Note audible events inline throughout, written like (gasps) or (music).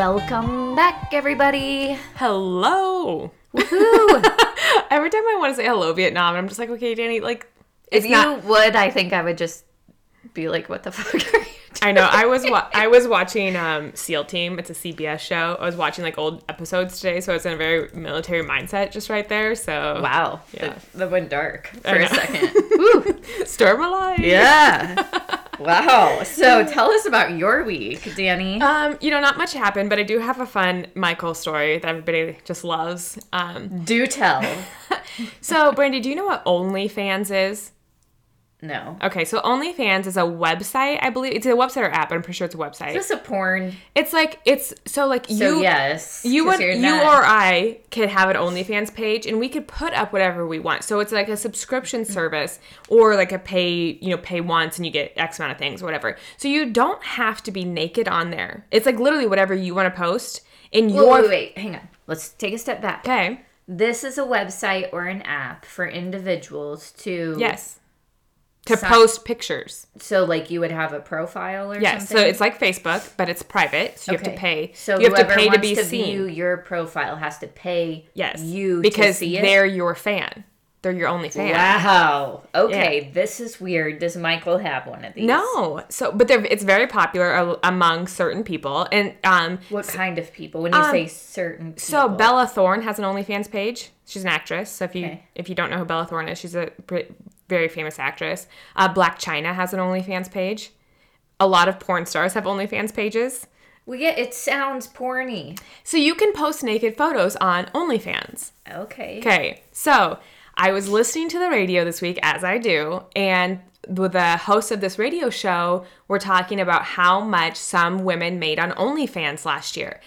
Welcome back, everybody. Hello. Woohoo! (laughs) Every time I want to say hello Vietnam, I'm just like, okay, Danny, like if you not. would, I think I would just be like, "What the fuck are you?" Doing? (laughs) I know. I was wa- I was watching um, SEAL Team. It's a CBS show. I was watching like old episodes today, so I was in a very military mindset just right there. So Wow, Yeah. that, that went dark for a second. (laughs) Woo. storm alive. Yeah. Wow. So tell us about your week, Danny. Um, you know, not much happened, but I do have a fun Michael story that everybody just loves. Um, Do tell. (laughs) so Brandy, do you know what OnlyFans is? No. Okay, so OnlyFans is a website, I believe. It's a website or app, but I'm pretty sure it's a website. Is this a porn? It's like it's so like So you yes. you would you or I could have an OnlyFans page and we could put up whatever we want. So it's like a subscription service or like a pay you know pay once and you get X amount of things or whatever. So you don't have to be naked on there. It's like literally whatever you want to post in Wait, your wait, wait, hang on. Let's take a step back. okay. This is a website or an app for individuals to Yes. To Sign- post pictures. So like you would have a profile or Yes. something. So it's like Facebook, but it's private. So you have to pay. So you have to whoever pay to wants be to seen. view your profile has to pay yes. you because to see it. they're your fan. They're your only fan. Wow. Okay, this is weird. Does Michael have one of these? No, so but they're, it's very popular a- among certain people, and um, What kind of people? When you say certain people. so Bella Thorne has an OnlyFans page. She's an actress. So if you Okay. if you don't know who Bella Thorne is, she's a very famous actress. Uh, Blac Chyna has an OnlyFans page. A lot of porn stars have OnlyFans pages. Well, yeah, it sounds porny. So you can post naked photos on OnlyFans. Okay. Okay, so I was listening to the radio this week, as I do, and the the hosts of this radio show were talking about how much some women made on OnlyFans last year.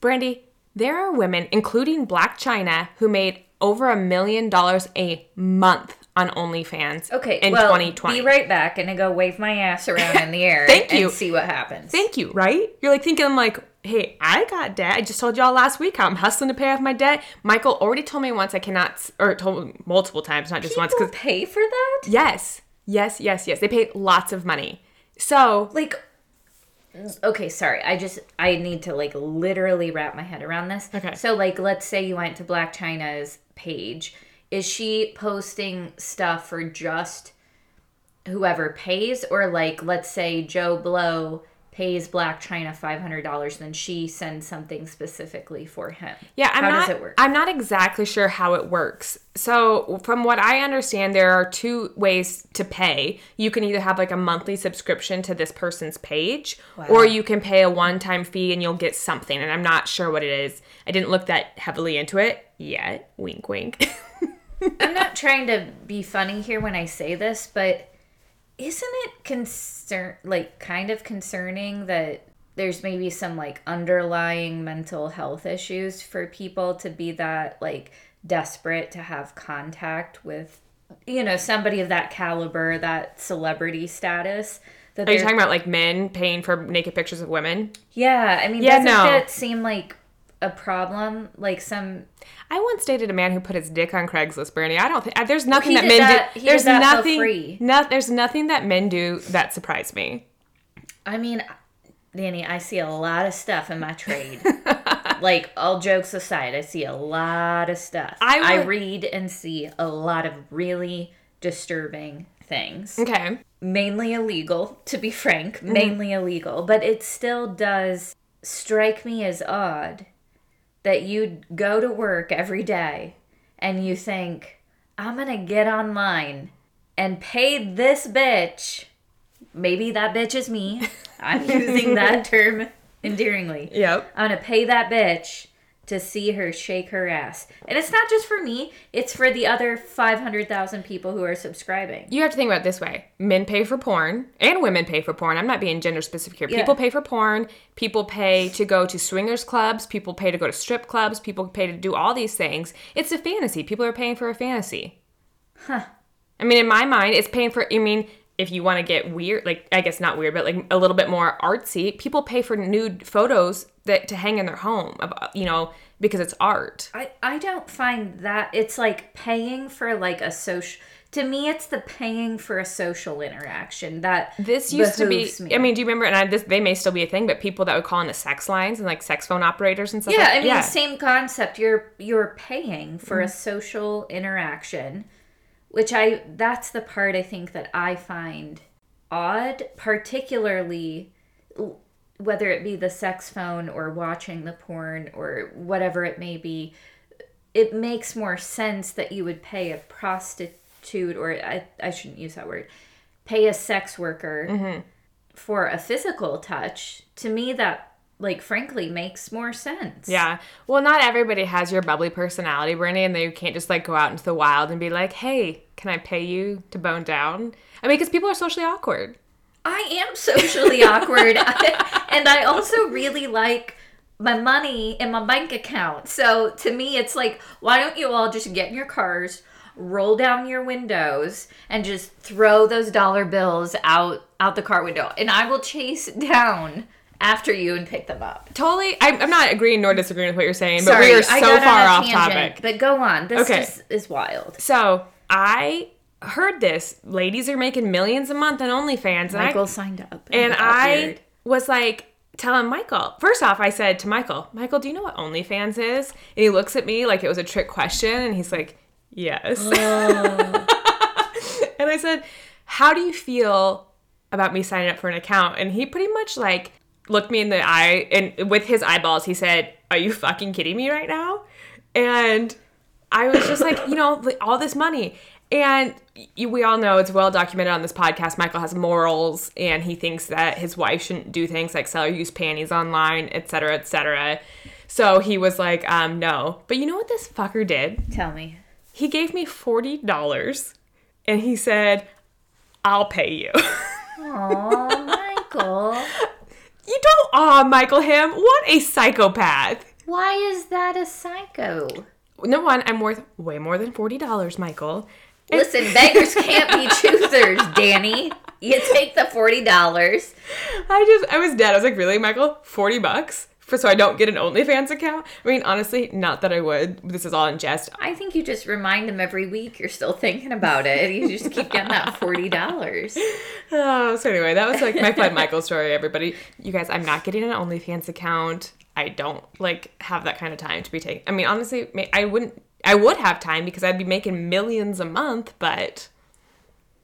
Brandy, there are women, including Blac Chyna, who made over a million dollars a month on OnlyFans Okay. in well, 2020. Be right back and I go wave my ass around in the (laughs) air. Thank and you. see what happens. Thank you, right? You're like thinking, I'm like, hey, I got debt. I just told y'all last week how I'm hustling to pay off my debt. Michael already told me once I cannot, or told me multiple times, not just once, People because pay for that? Yes. Yes, yes, yes. They pay lots of money. So, Like. Okay, sorry. I just I need to like literally wrap my head around this. Okay. So like let's say you went to Blac Chyna's page. Is she posting stuff for just whoever pays or like let's say Joe Blow pays Blac Chyna $500 then she sends something specifically for him. yeah, I'm How not does it work? I'm not exactly sure how it works. So, from what I understand, there are two ways to pay. You can either have like a monthly subscription to this person's page or you can pay a one-time fee and you'll get something, and I'm not sure what it is. I didn't look that heavily into it yet. Wink wink. (laughs) I'm not trying to be funny here when I say this, but isn't it concern like kind of concerning that there's maybe some like underlying mental health issues for people to be that like desperate to have contact with you know somebody of that caliber, that celebrity status that Are you talking about like men paying for naked pictures of women? Yeah, I mean Yeah, doesn't no. that seem like a problem? Like some I once dated a man who put his dick on Craigslist, Bernie. I don't think uh, there's nothing he that men that- do. There's nothing. free. No, there's nothing that men do that surprised me. I mean, Danny, I see a lot of stuff in my trade. (laughs) like all jokes aside, I see a lot of stuff. I I, read and see a lot of really disturbing things. Okay. Mainly illegal, to be frank, mm-hmm. mainly illegal, but it still does strike me as odd that you go to work every day and you think, I'm going to get online and pay this bitch. Maybe that bitch is me. I'm using that (laughs) term endearingly. Yep. I'm gonna pay that bitch to see her shake her ass. And it's not just for me, it's for the other 500,000 people who are subscribing. You have to think about it this way: men pay for porn, and women pay for porn. I'm not being gender specific here. Yeah. People pay for porn. People pay to go to swingers clubs. People pay to go to strip clubs. People pay to do all these things. It's a fantasy. People are paying for a fantasy. Huh. I mean, in my mind, it's paying for. I mean, if you want to get weird, like I guess not weird, but like a little bit more artsy, people pay for nude photos that to hang in their home. Of uh, you know because it's art. I, I don't find that it's like paying for like a social to me it's the paying for a social interaction that This used to be. me. I mean, do you remember? And I, this, they may still be a thing, but people that would call in the sex lines and like sex phone operators and stuff. yeah, like, I mean same concept. You're you're paying for a social interaction, which I that's the part I think that I find odd, particularly whether it be the sex phone or watching the porn or whatever it may be. It makes more sense that you would pay a prostitute or I, I shouldn't use that word. Pay a sex worker mm-hmm. for a physical touch. To me that like frankly makes more sense. Yeah. Well, not everybody has your bubbly personality, Brandy, and they can't just like go out into the wild and be like, "Hey, can I pay you to bone down?" I mean, because people are socially awkward. I am socially awkward, (laughs) (laughs) and I also really like my money in my bank account. So to me, it's like, why don't you all just get in your cars, roll down your windows, and just throw those dollar bills out out the car window, and I will chase down after you and pick them up. Totally. I'm, I'm not agreeing nor disagreeing with what you're saying, but Sorry, we are I so far off tangent, topic. But go on. This Okay. just is wild. So I heard this. Ladies are making millions a month on OnlyFans, and I Michael signed up, and got I weird. was like telling Michael. First off, I said to Michael, "Michael, do you know what OnlyFans is?" And he looks at me like it was a trick question, and he's like, "Yes." Oh. (laughs) and I said, "How do you feel about me signing up for an account?" And he pretty much like looked me in the eye, and with his eyeballs, he said, "Are you fucking kidding me right now?" And I was just like, you know, all this money. And we all know it's well documented on this podcast. Michael has morals, and he thinks that his wife shouldn't do things like sell or use panties online, et cetera, et cetera. So he was like, um, no. But you know what this fucker did? Tell me. He gave me forty dollars, and he said, "I'll pay you." Oh, Michael. (laughs) you don't, aw, Michael him. What a psychopath. Why is that a psycho? No one, I'm worth way more than forty dollars, Michael. Listen, beggars can't be choosers, (laughs) Danny. You take the forty dollars. I just, I was dead. I was like, really, Michael? 40 bucks? For, so I don't get an OnlyFans account? I mean, honestly, not that I would. This is all in jest. I think you just remind them every week you're still thinking about it. You just keep getting that (laughs) forty dollars. Oh, so anyway, that was like my fun Michael story, everybody. You guys, I'm not getting an OnlyFans account. I don't like have that kind of time to be taking. I mean, honestly, I wouldn't. I would have time because I'd be making millions a month, but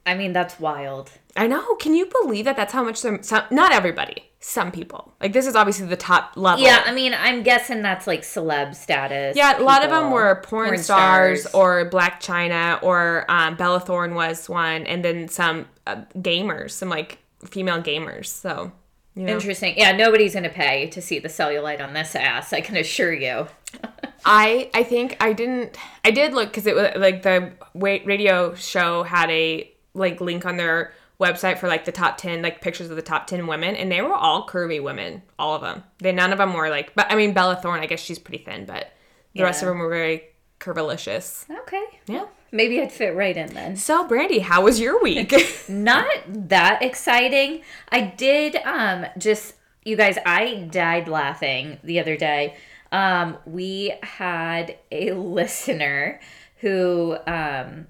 I mean, that's wild. I know. Can you believe that? That's how much some not everybody, some people. Like this is obviously the top level. Yeah, I mean, I'm guessing that's like celeb status. Yeah, a lot of them were porn, stars, or Blac Chyna or um, Bella Thorne was one, and then some uh, gamers, some like female gamers. So, you know, Interesting. Yeah, nobody's gonna pay to see the cellulite on this ass. I can assure you. (laughs) I I think I didn't I did look because it was like the radio show had a like link on their website for like the top 10 like pictures of the top 10 women and they were all curvy women all of them they none of them were like but i mean bella thorne i guess she's pretty thin but the rest of them were very curvilicious Okay. yeah Maybe I'd fit right in then. so brandy how was your week (laughs) Not that exciting. I did um just you guys, I died laughing the other day. Um we had a (laughs) listener who um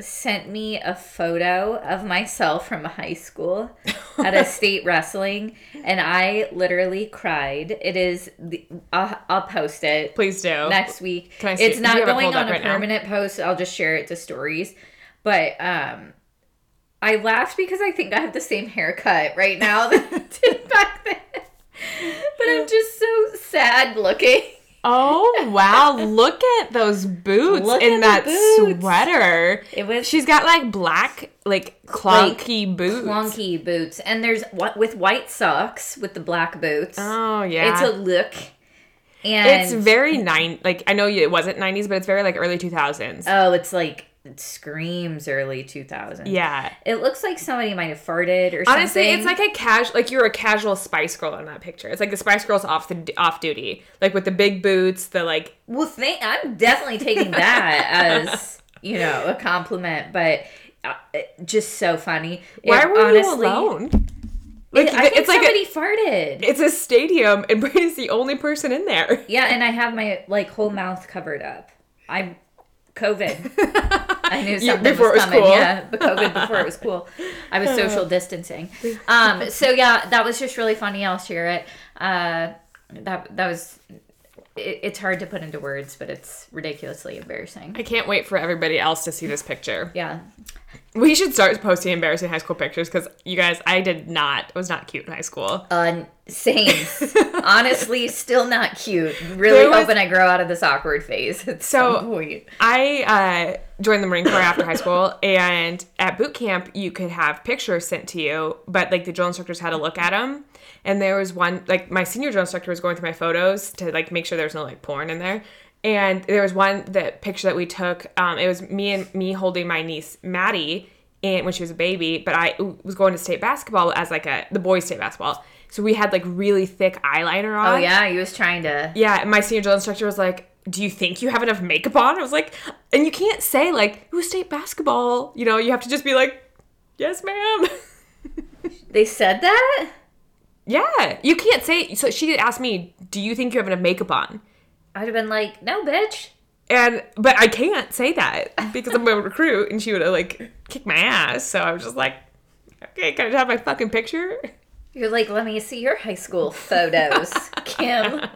sent me a photo of myself from high school (laughs) at a state wrestling and I literally cried. It is the I'll, I'll post it please do next week. Can I see- it's do not it going on a right now? permanent post. I'll just share it to stories. But um I laughed because I think I have the same haircut right now that (laughs) I did back then. But I'm just so sad looking. Oh wow look at those boots Look at that boots. sweater It was she's got like black like clunky boots clunky boots. And there's what with white socks with the black boots. oh yeah It's a look. And It's very nine. Like I know it wasn't nineties, but it's very like early two thousands. oh, it's like it screams early 2000s. yeah. It looks like somebody might have farted or something. Honestly, it's like a casual. Like you're a casual Spice Girl in that picture. It's like the Spice Girls off the off duty, like with the big boots, the like. Well, thank, I'm definitely taking that (laughs) as you know a compliment, but uh, just so funny. Why It were you alone? Like I think it's like somebody farted. it's a stadium, and Brady's the only person in there. yeah, and I have my like whole mouth covered up. I'm COVID. (laughs) I knew something before it was was coming. cool. Yeah, but COVID before it was cool. I was social (laughs) distancing. Um, so yeah, that was just really funny. I'll share it. Uh, that that was. It, it's hard to put into words, but it's ridiculously embarrassing. I can't wait for everybody else to see this picture. Yeah, We should start posting embarrassing high school pictures because you guys, I did not, was not cute in high school. uh, same. (laughs) Honestly, still not cute. Really was- hoping I grow out of this awkward phase So-. I uh, joined the Marine Corps after high school, and at boot camp, you could have pictures sent to you, but like the drill instructors had to look at them. And there was one, like my senior drill instructor was going through my photos to like make sure there was no like porn in there. And there was one that picture that we took. Um, it was me and me holding my niece Maddie, and when she was a baby. But I was going to state basketball as like a the boys state basketball. So we had like really thick eyeliner on. Oh yeah, he was trying to. Yeah, and my senior drill instructor was like, "Do you think you have enough makeup on?" I was like, and you can't say like it was state basketball. You know, you have to just be like, "Yes, ma'am." (laughs) They said that. yeah, you can't say. So she asked me, "Do you think you have enough makeup on?" I'd have been like, no, bitch. And but I can't say that because I'm a recruit, and she would have like kicked my ass. So I was just like, "Okay, can I have my fucking picture?" You're like, let me see your high school photos, Kim. (laughs)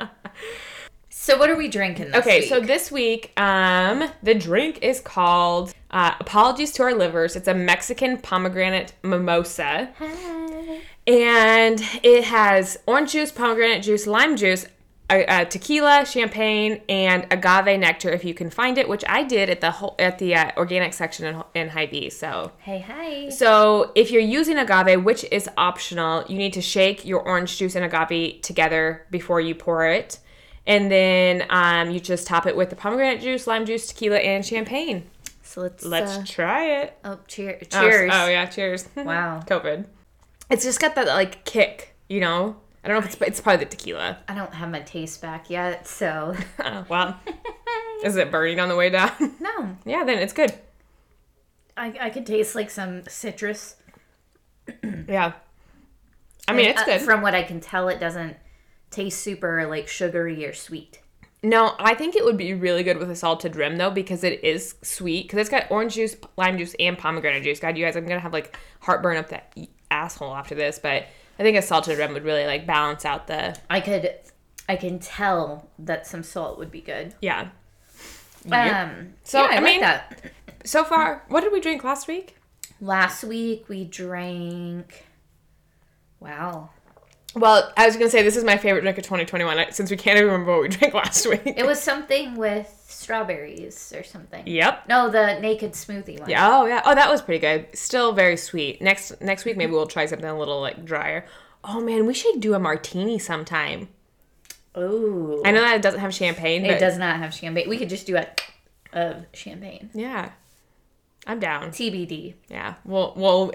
So what are we drinking this Okay, week? so this week, um, the drink is called uh, "Apologies to Our Livers." It's a Mexican pomegranate mimosa, and it has orange juice, pomegranate juice, lime juice, uh, tequila, champagne, and agave nectar if you can find it, which I did at the whole, at the uh, organic section in, in Hy-Vee. So. hey, hey. So, if you're using agave, which is optional, you need to shake your orange juice and agave together before you pour it. And then um, you just top it with the pomegranate juice, lime juice, tequila, and champagne. So let's Let's uh, try it. oh cheer, Oh, cheers. Oh, yeah, cheers. (laughs) Wow. COVID. It's just got that like kick, you know. I don't know if it's it's probably the tequila. I don't have my taste back yet, so (laughs) Oh, well, is it burning on the way down? (laughs) no. yeah, then it's good. I I could taste like some citrus. (clears throat) Yeah. I mean, it's Uh, good. From what I can tell, it doesn't taste super like sugary or sweet. No, I think it would be really good with a salted rim though because it is sweet because it's got orange juice, lime juice, and pomegranate juice. God, you guys, I'm gonna have like heartburn up that asshole after this, but I think a salted rim would really like balance out the I could, I can tell that some salt would be good. yeah. Um. So, So yeah, I, I like mean- that. So far, what did we drink last week? Last week we drank. Wow. Well, I was gonna say this is my favorite drink of 2021 since we can't even remember what we (laughs) drank last week. It was something with strawberries or something. yep. No, the naked smoothie one. Yeah. Oh yeah. Oh, that was pretty good. Still very sweet. Next next week maybe mm-hmm. we'll try something a little like drier. Oh man, we should do a martini sometime. Ooh. I know that it doesn't have champagne, but It does not have champagne. We could just do a of champagne. yeah, I'm down. TBD. Yeah, we'll we'll.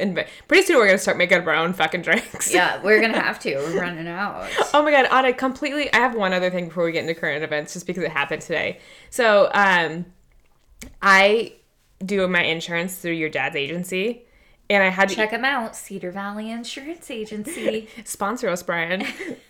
Pretty soon we're gonna start making up our own fucking drinks. Yeah, (laughs) we're gonna have to. We're running out. Oh my god, Anna, completely. I have one other thing before we get into current events, just because it happened today. So, um, I do my insurance through your dad's agency, and I had to Check them out. Cedar Valley Insurance Agency. (laughs) sponsor us, Brian.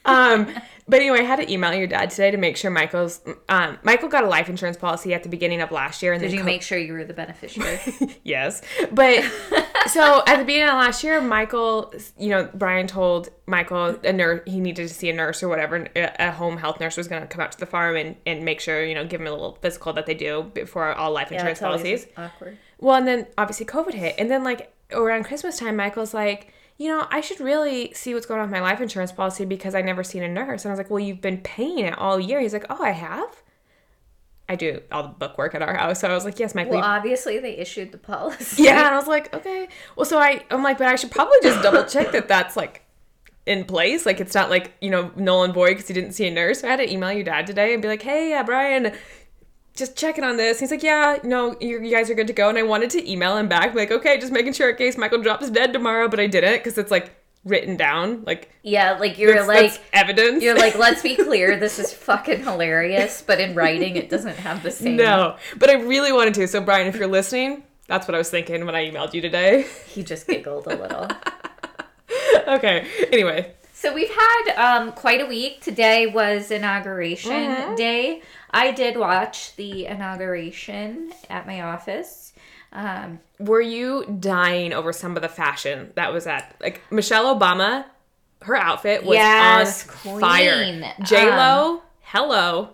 um, but anyway, I had to email your dad today to make sure Michael's. Um, Michael got a life insurance policy at the beginning of last year, and Did then you co- make sure you were the beneficiary? (laughs) yes, but (laughs) so at the beginning of last year, Michael, you know, Brian told Michael a nurse he needed to see a nurse or whatever. A home health nurse was going to come out to the farm and, and make sure you know give him a little physical that they do before all life insurance it's always policies. Awkward. Well, and then obviously COVID hit, and then like around Christmas time, Michael's like, you know, I should really see what's going on with my life insurance policy because I never seen a nurse. And I was like, well, you've been paying it all year. He's like, oh, I have. I do all the book work at our house, so I was like, yes, Michael. Well, (laughs) obviously they issued the policy. yeah, and I was like, okay. Well, so I, I'm like, but I should probably just double check that that's like in place. Like it's not like you know null and void because you didn't see a nurse. So I had to email your dad today and be like, hey, uh, Brian, just checking on this. He's like, yeah, no, you, you guys are good to go. And I wanted to email him back, like, okay, just making sure in case Michael drops dead tomorrow, but I didn't because it's like written down, like Yeah, like you're that's, like that's evidence. you're like, let's be (laughs) clear, this is fucking hilarious, but in writing it doesn't have the same no, but I really wanted to. So Brian, if you're listening. That's what I was thinking when I emailed you today. He just giggled a little. (laughs) okay. Anyway, So we've had um, quite a week. Today was inauguration Mm-hmm. day. I did watch the inauguration at my office. Um, Were you dying over some of the fashion that was at like Michelle Obama? Her outfit was Yes, on fire. queen. J Lo, hello.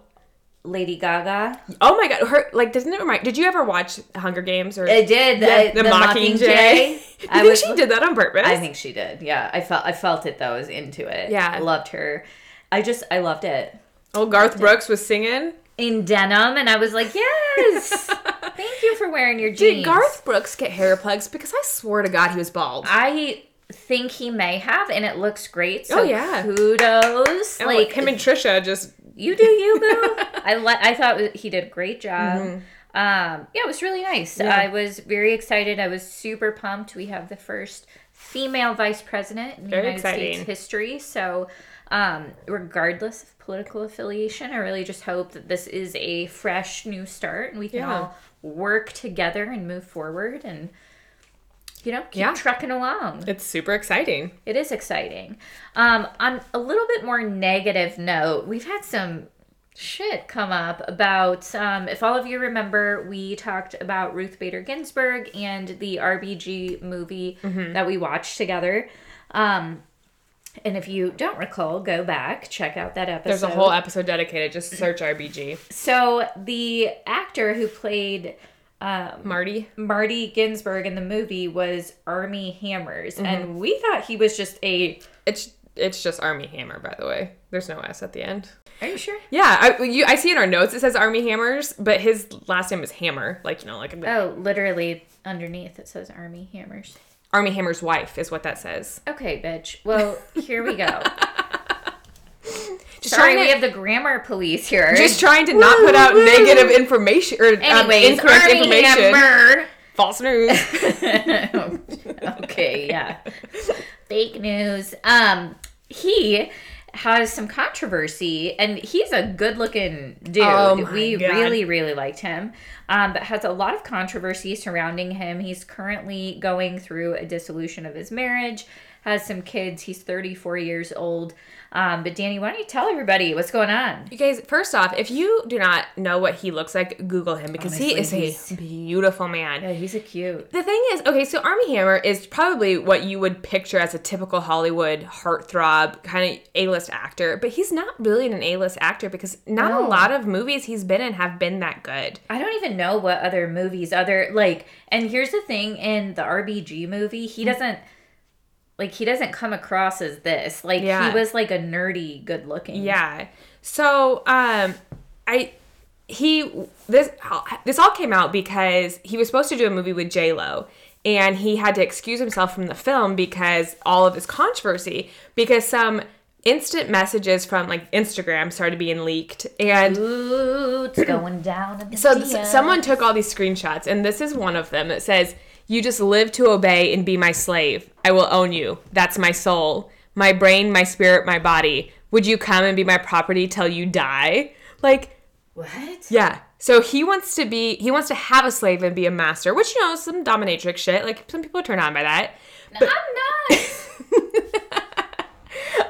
Lady Gaga. Oh my god, her like doesn't it remind? Did you ever watch Hunger Games or I did the, uh, the, the, Mockingjay? (laughs) you (laughs) I think was. she did that on purpose? I think she did. Yeah, I felt. I felt it though. I was into it. Yeah. I loved her. I just. I loved it Oh, Garth Brooks was singing. in denim, and I was like, yes. (laughs) Thank you for wearing your jeans. Did Garth Brooks get hair plugs? Because I swear to God he was bald. I think he may have, and it looks great. So Oh, yeah. kudos. Like him and Trisha just you do you boo. (laughs) I le- I thought he did a great job. Mm-hmm. Um, yeah, it was really nice. I was very excited. I was super pumped. We have the first female vice president in Very United exciting. States history. So, um, regardless of political affiliation, I really just hope that this is a fresh new start and we can Yeah. all work together and move forward and you know keep Yeah. trucking along. it's super exciting. It is exciting. Um, on a little bit more negative note, we've had some shit come up about. Um, if all of you remember, we talked about Ruth Bader Ginsburg and the RBG movie that we watched together. Um, and if you don't recall, go back check out that episode. There's a whole episode dedicated. Just search RBG. So the actor who played um, Marty. Marty Ginsburg in the movie was Armie Hammers, Mm-hmm. and we thought he was just a. It's it's just Armie Hammer, by the way. There's no S at the end. Are you sure? Yeah, I you, I see in our notes it says Armie Hammers, but his last name is Hammer. Like you know, like Oh, literally underneath it says Armie Hammers. Armie Hammer's wife is what that says. Okay, bitch. Well, here we go. (laughs) Just Sorry, trying we to, have the grammar police here. just trying to not put out negative information or um, incorrect Armie information. Hammer. False news. (laughs) okay, yeah. Fake news. Um, he has some controversy, and he's a good-looking dude. Oh my we God. really, really liked him. Um, but has a lot of controversy surrounding him. He's currently going through a dissolution of his marriage. Has some kids. He's 34 years old. Um, but Danny, why don't you tell everybody what's going on? You guys, first off, if you do not know what he looks like, Google him because he is Honestly, a beautiful man. Yeah, he's a cute. The thing is, okay, so Armie Hammer is probably what you would picture as a typical Hollywood heartthrob kind of A-list actor, but he's not really an A-list actor because not No. a lot of movies he's been in have been that good. I don't even know what other movies other like and here's the thing in the RBG movie he doesn't like he doesn't come across as this like Yeah. he was like a nerdy good looking Yeah. So, um, I he this this all came out because he was supposed to do a movie with J Lo, and he had to excuse himself from the film because all of this controversy because some instant messages from like Instagram started being leaked and. Ooh, it's going down in the So someone took all these screenshots, and this is one of them. It says, "You just live to obey and be my slave. I will own you. That's my soul, my brain, my spirit, my body. Would you come and be my property till you die?" Like, what yeah. So he wants to be, he wants to have a slave and be a master, which you know, some dominatrix shit. Like some people turn on by that. I'm not (laughs)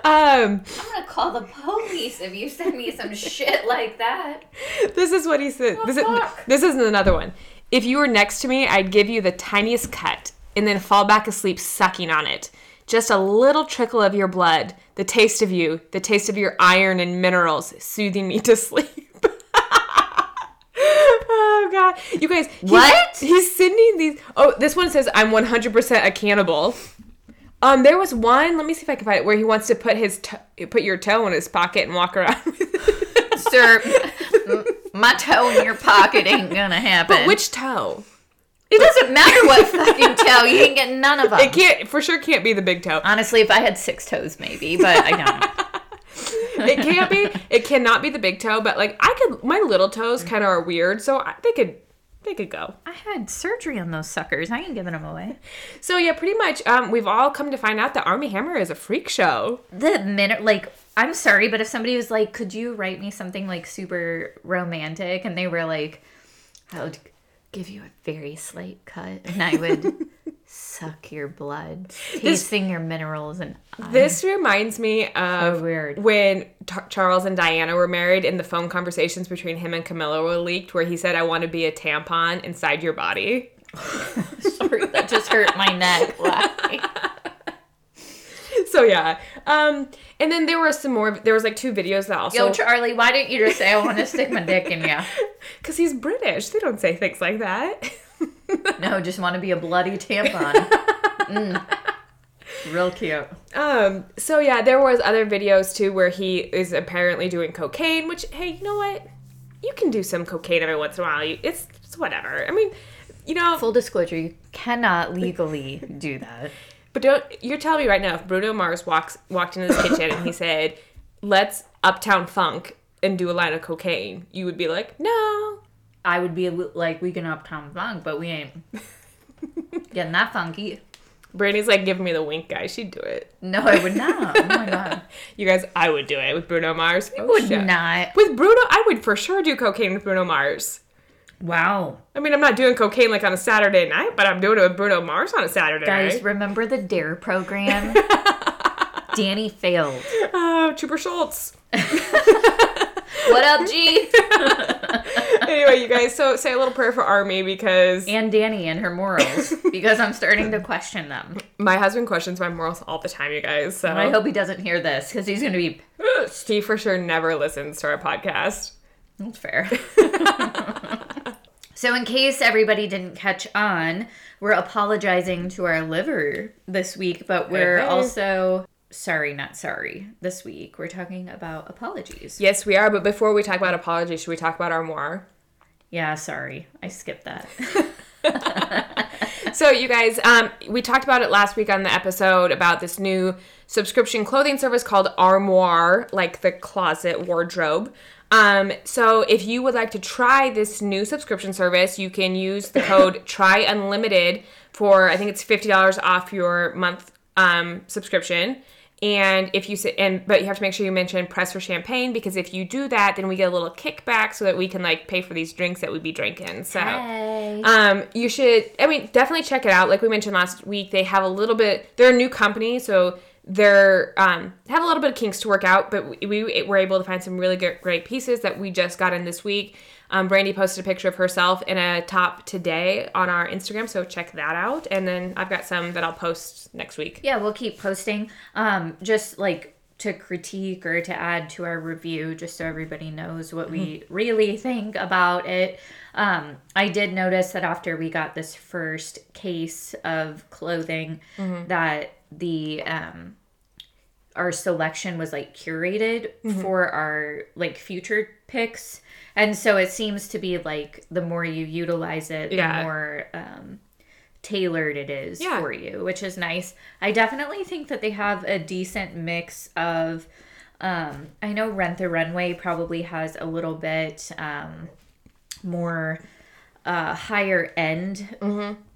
Um, I'm gonna call the police if you send me some shit like that (laughs) this is what he said. This is, this is another one. If you were next to me, I'd give you the tiniest cut and then fall back asleep sucking on it. Just a little trickle of your blood, the taste of you, the taste of your iron and minerals, soothing me to (laughs) sleep. oh god, you guys! he's- What? He's sending these. Oh, this one says I'm 100% a cannibal. Um, there was one. Let me see if I can find it where he wants to put his to- put your toe in his pocket and walk around sir (laughs) my toe in your pocket ain't (laughs) gonna happen But which toe? it doesn't matter what fucking toe you ain't getting none of them It can't for sure can't be the big toe. honestly if I had six toes maybe but I don't (laughs) It can't be. It cannot be the big toe. But like I could, my little toes kind of are weird, so I, they could they could go. I had surgery on those suckers. I ain't giving them away. So yeah, pretty much. Um, we've all come to find out that Armie Hammer is a freak show. The minute, like, I'm sorry, but if somebody was like, could you write me something like super romantic? And they were like, I would give you a very slight cut and I would (laughs) suck your blood, tasting your minerals, and This reminds me of So weird. when T- Charles and Diana were married and the phone conversations between him and Camilla were leaked where he said, I want to be a tampon inside your body. (laughs) sorry, that just hurt my neck. (laughs) So yeah. Um, and then there were some more, there was like two videos that also, Yo, Charlie, why didn't you just say I want to stick my dick in you? (laughs) because he's British. They don't say things like that. No, just want to be a bloody tampon. (laughs) Mm. Real cute. Um, so yeah, there was other videos too where he is apparently doing cocaine, which hey, you know what? You can do some cocaine every once in a while. You, it's, it's whatever. I mean, you know, Full disclosure, you cannot legally do that. But don't you're telling me right now if Bruno Mars walks walked into this kitchen and he said, "Let's Uptown Funk and do a line of cocaine," you would be like, "No." I would be like, we can uptown funk, but we ain't (laughs) getting that funky. Brandy's like "Give me the wink, guys. She'd do it. No, I would not. Oh my (laughs) god. You guys, I would do it with Bruno Mars. Oh, Would shit. not. With Bruno, I would for sure do cocaine with Bruno Mars. Wow. I mean, I'm not doing cocaine like on a Saturday night, but I'm doing it with Bruno Mars on a Saturday night. Guys, night. remember the DARE program? (laughs) Danny failed. Oh, Trooper Schultz. (laughs) What up, G? (laughs) anyway, you guys, so say a little prayer for Armie because and Danny and her morals because I'm starting to question them. my husband questions my morals all the time, you guys. So I hope he doesn't hear this because he's going to be. Steve for sure never listens to our podcast. That's fair. So, in case everybody didn't catch on, we're apologizing to our liver this week, but we're hey. also sorry, not sorry. This week, we're talking about apologies. Yes, we are. But before we talk about apologies, should we talk about Armoire? Yeah, sorry. I skipped that. (laughs) So, you guys, um, we talked about it last week on the episode about this new subscription clothing service called Armoire, like the closet wardrobe. Um, so, if you would like to try this new subscription service, you can use the code (laughs) Try Unlimited for I think it's fifty dollars off your month um, subscription. And if you sit and but you have to make sure you mention press for champagne because if you do that, then we get a little kickback so that we can like pay for these drinks that we'd be drinking. So. Hey. Um, you should. I mean, definitely check it out. Like we mentioned last week, they have a little bit. They're a new company, so they're um have a little bit of kinks to work out. But we, we were able to find some really good, great pieces that we just got in this week. Um, Brandy posted a picture of herself in a top today on our Instagram, so check that out. And then I've got some that I'll post next week. Yeah, we'll keep posting. Um, just like to critique or to add to our review, just so everybody knows what we really think about it. Um, I did notice that after we got this first case of clothing, that the um, our selection was like curated for our like future picks, and so it seems to be like the more you utilize it, the Yeah. more um, tailored it is Yeah. for you, which is nice. I definitely think that they have a decent mix of. Um, I know Rent the Runway probably has a little bit um, more uh, higher end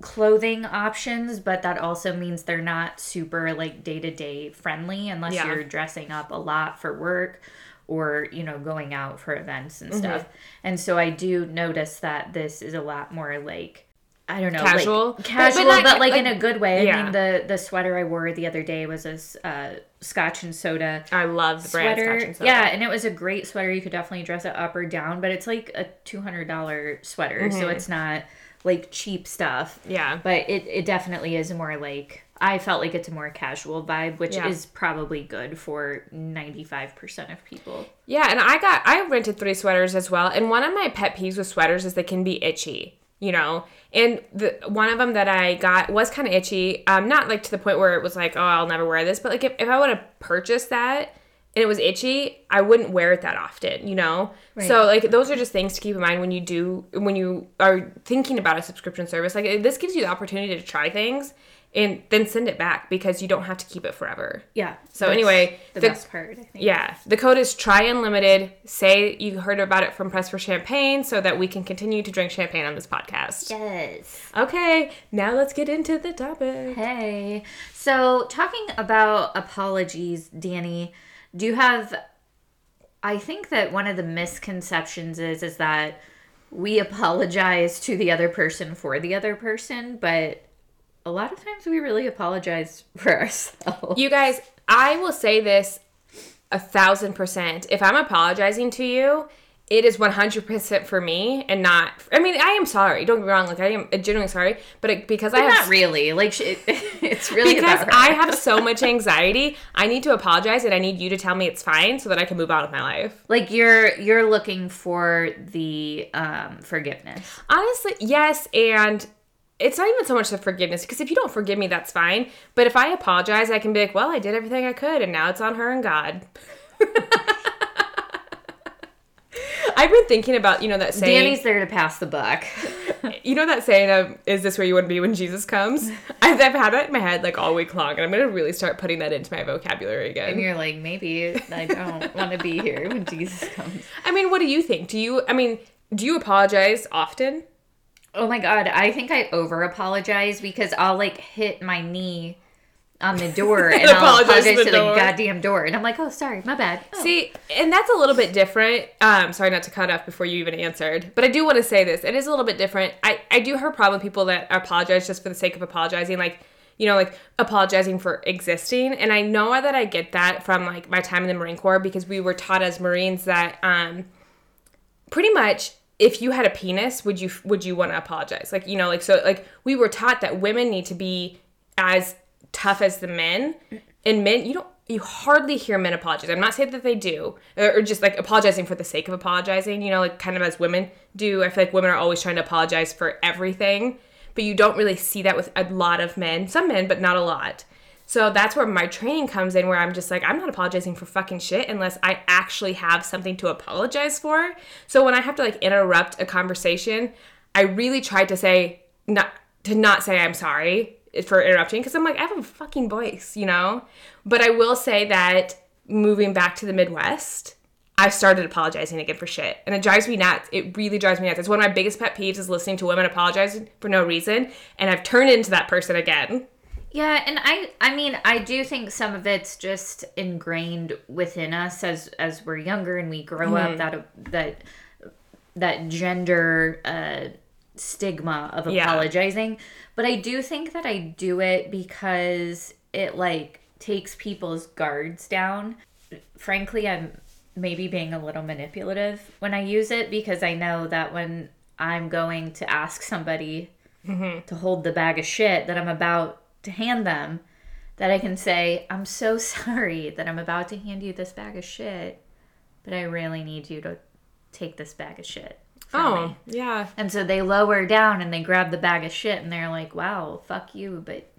clothing options, but that also means they're not super like day to day friendly unless Yeah. you're dressing up a lot for work or you know going out for events and stuff. And so I do notice that this is a lot more like I don't know, like, Casual? But- but casual, not- but, like, like- in a good way. I yeah. mean, the the sweater I wore the other day was a uh, Scotch and soda I love the brand sweater. Scotch and Soda. Yeah, and it was a great sweater. You could definitely dress it up or down, but it's like a two hundred dollar sweater, so it's not like cheap stuff. Yeah. But it, it definitely is more like I felt like it's a more casual vibe, which Yeah. is probably good for ninety five percent of people. Yeah, and I got I rented three sweaters as well, and one of my pet peeves with sweaters is they can be itchy, you know. And the one of them that I got was kind of itchy, um, not like to the point where it was like, oh, I'll never wear this, but like if, if I would have purchased that and it was itchy, I wouldn't wear it that often, you know. So like those are just things to keep in mind when you do when you are thinking about a subscription service. Like this gives you the opportunity to try things and then send it back because you don't have to keep it forever. Yeah. So anyway, the, the- best part, I think. Yeah, the code is try unlimited. Say you heard about it from Press for Champagne so that we can continue to drink champagne on this podcast. Yes. Okay, now let's get into the topic. Hey. So, talking about apologies, Danny, do you have I think that one of the misconceptions is is that we apologize to the other person for the other person, but a lot of times we really apologize (laughs) for ourselves. You guys, I will say this a thousand percent. If I'm apologizing to you, it is 100% for me and not i mean i am sorry don't get me wrong like i am genuinely sorry but it, because i have not really. Like sh- it, (laughs) it's really because i have so much anxiety i need to apologize and i need you to tell me it's fine so that i can move on with my life like you're you're looking for the um forgiveness. honestly yes and it's not even so much the forgiveness because if you don't forgive me that's fine but if i apologize i can be like well i did everything i could and now it's on her and god (laughs) I've been thinking about, you know, that saying. Danny's there to pass the buck. (laughs) You know that saying of "Is this where you want to be when Jesus comes?" (laughs) I've, I've had that in my head like all week long, and I'm gonna really start putting that into my vocabulary again. and you're like, maybe I don't want to be here when Jesus comes. I mean, what do you think? Do you? I mean, do you apologize often? Oh my god, I think I over apologize because I'll like hit my knee on the door (laughs) and I'll apologize to the to the goddamn door. And I'm like, oh, sorry, my bad. Oh. See, and that's a little bit different. Um, sorry not to cut off before you even answered, but I do want to say this. It is a little bit different. I, I do have a problem with people that apologize just for the sake of apologizing, like, you know, like apologizing for existing. And I know that I get that from like my time in the Marine Corps because we were taught as Marines that um, pretty much if you had a penis, would you would you want to apologize? Like, you know, like so like we were taught that women need to be as tough as the men. And men, you don't you hardly hear men apologize. I'm not saying that they do, or, just like apologizing for the sake of apologizing. You know, like kind of as women do. I feel like women are always trying to apologize for everything, but you don't really see that with a lot of men. Some men, but not a lot. So that's where my training comes in, where I'm just like, I'm not apologizing for fucking shit unless I actually have something to apologize for. So when I have to like interrupt a conversation, I really try to say not to not say I'm sorry for interrupting because I'm like I have a fucking voice, you know. But I will say that moving back to the Midwest, I started apologizing again for shit, and it drives me nuts. It really drives me nuts. It's one of my biggest pet peeves is listening to women apologizing for no reason, and I've turned into that person again. Yeah, and I I mean, I do think some of it's just ingrained within us as as we're younger and we grow up that that that gender uh stigma of Yeah. apologizing. But I do think that I do it because it like takes people's guards down. Frankly, I'm maybe being a little manipulative when I use it because I know that when I'm going to ask somebody to hold the bag of shit that I'm about to hand them, that I can say, I'm so (laughs) sorry that I'm about to hand you this bag of shit, but I really need you to take this bag of shit. Oh, me. yeah. And so they lower down and they grab the bag of shit and they're like, wow, fuck you, but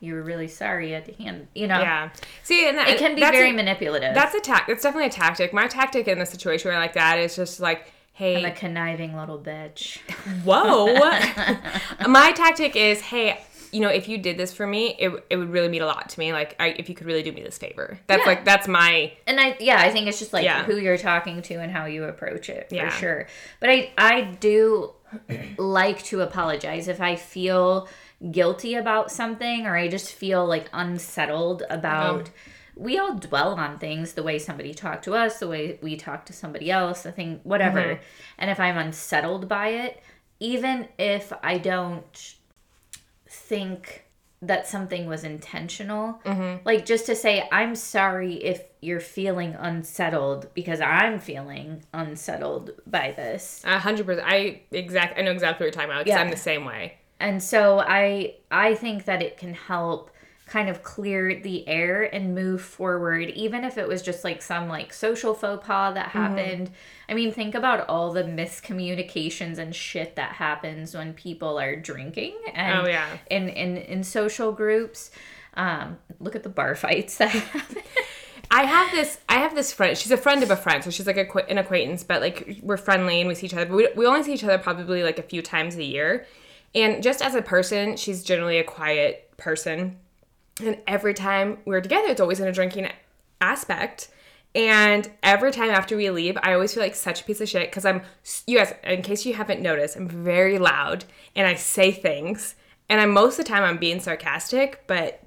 you were really sorry you had to hand, you know? Yeah. See, and that, It can be very a, manipulative. That's a tac. It's definitely a tactic. My tactic in a situation where like that is just like, hey, I'm a conniving little bitch. whoa. (laughs) My tactic is, hey, you know, if you did this for me, it, it would really mean a lot to me. Like, I, if you could really do me this favor. That's Yeah. like, that's my, And I yeah, I think it's just like Yeah. who you're talking to and how you approach it for Yeah. sure. But I I do (clears throat) like to apologize if I feel guilty about something or I just feel like unsettled about Uh-huh. we all dwell on things the way somebody talked to us, the way we talk to somebody else, the thing whatever. Mm-hmm. And if I'm unsettled by it, even if I don't think that something was intentional. Mm-hmm. Like just to say, I'm sorry if you're feeling unsettled because I'm feeling unsettled by this. a hundred percent. I exact. I know exactly what you're talking about because Yeah. I'm the same way. And so I I think that it can help kind of clear the air and move forward even if it was just like some like social faux pas that Mm-hmm. happened. I mean, think about all the miscommunications and shit that happens when people are drinking and Oh, yeah. in in in social groups. Um, look at the bar fights that (laughs) happen. I have this. I have this friend. She's a friend of a friend, so she's like a, an acquaintance, but like we're friendly and we see each other. But we, we only see each other probably like a few times a year. And just as a person, she's generally a quiet person. And every time we're together, it's always in a drinking aspect. And every time after we leave, I always feel like such a piece of shit because I'm, you guys, in case you haven't noticed, I'm very loud and I say things. And I'm most of the time I'm being sarcastic, but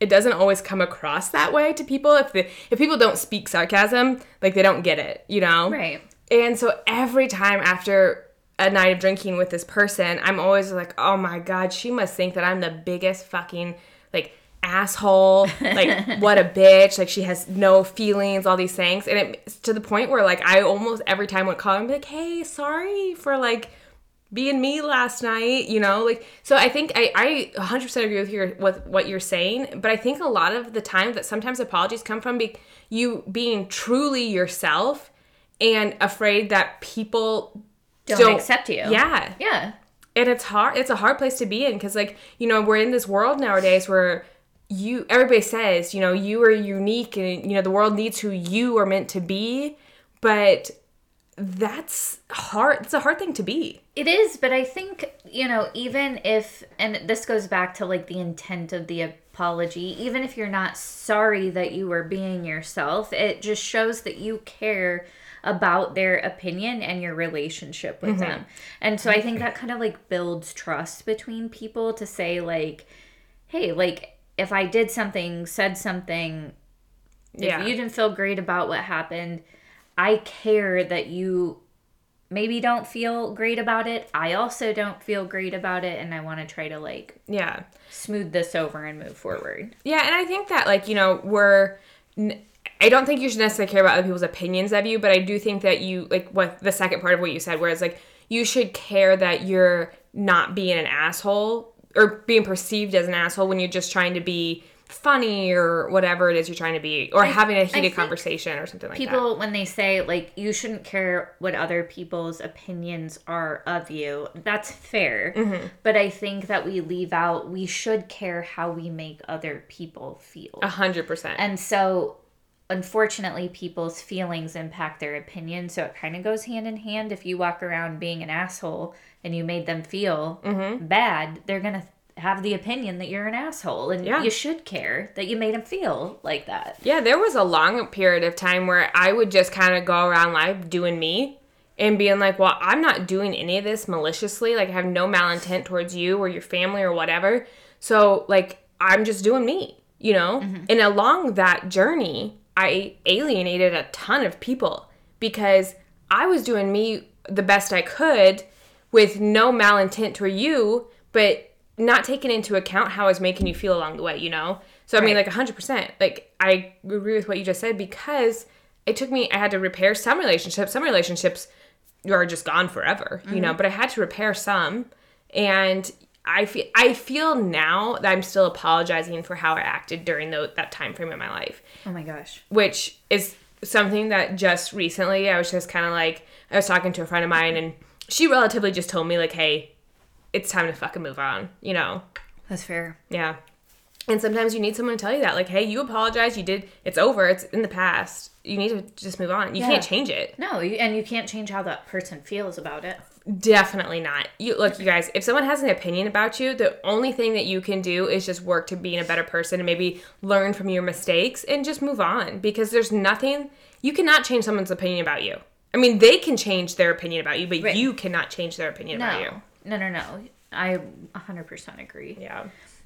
it doesn't always come across that way to people. If the if people don't speak sarcasm, like they don't get it, you know? Right. And so every time after a night of drinking with this person, I'm always like, oh my god, she must think that I'm the biggest fucking like asshole, like (laughs) what a bitch, like she has no feelings, all these things, and it's to the point where like I almost every time would call and be like, hey, sorry for like being me last night, you know, like so I think I I 100% agree with your with what you're saying, but I think a lot of the time that sometimes apologies come from be, you being truly yourself and afraid that people Don't, don't accept you. Yeah. Yeah. And it's hard it's a hard place to be in cuz like, you know, we're in this world nowadays where you everybody says, you know, you are unique and you know the world needs who you are meant to be, but that's hard. It's a hard thing to be. It is, but I think, you know, even if, and this goes back to like the intent of the apology, even if you're not sorry that you were being yourself, it just shows that you care about their opinion and your relationship with mm-hmm. them. And so I think that kind of like builds trust between people to say, like, hey, like, if I did something, said something, Yeah. if you didn't feel great about what happened, I care that you maybe don't feel great about it. I also don't feel great about it, and I want to try to like yeah. smooth this over and move forward. Yeah, and I think that like, you know, we're n- I don't think you should necessarily care about other people's opinions of you, but I do think that you like what the second part of what you said whereas like you should care that you're not being an asshole or being perceived as an asshole when you're just trying to be funny or whatever it is you're trying to be or having a heated conversation or something like that. People, when they say like you shouldn't care what other people's opinions are of you, that's fair. Mm-hmm. But I think that we leave out we should care how we make other people feel. A hundred percent. And so, unfortunately, people's feelings impact their opinion. So it kind of goes hand in hand. If you walk around being an asshole and you made them feel Mm-hmm. bad, they're going to have the opinion that you're an asshole. And Yeah. you should care that you made them feel like that. Yeah, there was a long period of time where I would just kind of go around life doing me and being like, well, I'm not doing any of this maliciously. Like, I have no malintent towards you or your family or whatever. So, like, I'm just doing me, you know? And along that journey, I alienated a ton of people because I was doing me the best I could with no malintent toward you, but not taking into account how I was making you feel along the way, you know? So, I mean, like, 100%. Like, I agree with what you just said because it took me, I had to repair some relationships. Some relationships are just gone forever, you know, mm-hmm. but I had to repair some. And I feel, I feel now that I'm still apologizing for how I acted during the, that time frame in my life Oh my gosh. which is something that just recently I was just kind of like I was talking to a friend of mine and she relatively just told me like hey it's time to fucking move on you know? That's fair. yeah. And sometimes you need someone to tell you that like hey you apologize you did it's over it's in the past. You need to just move on. You Yeah. can't change it. No, you, and you can't change how that person feels about it. definitely not. You look you guys if someone has an opinion about you the only thing that you can do is just work to being a better person and maybe learn from your mistakes and just move on because there's nothing you cannot change someone's opinion about you i mean they can change their opinion about you but Right. you cannot change their opinion about you No, no, no, no. I 100% agree. yeah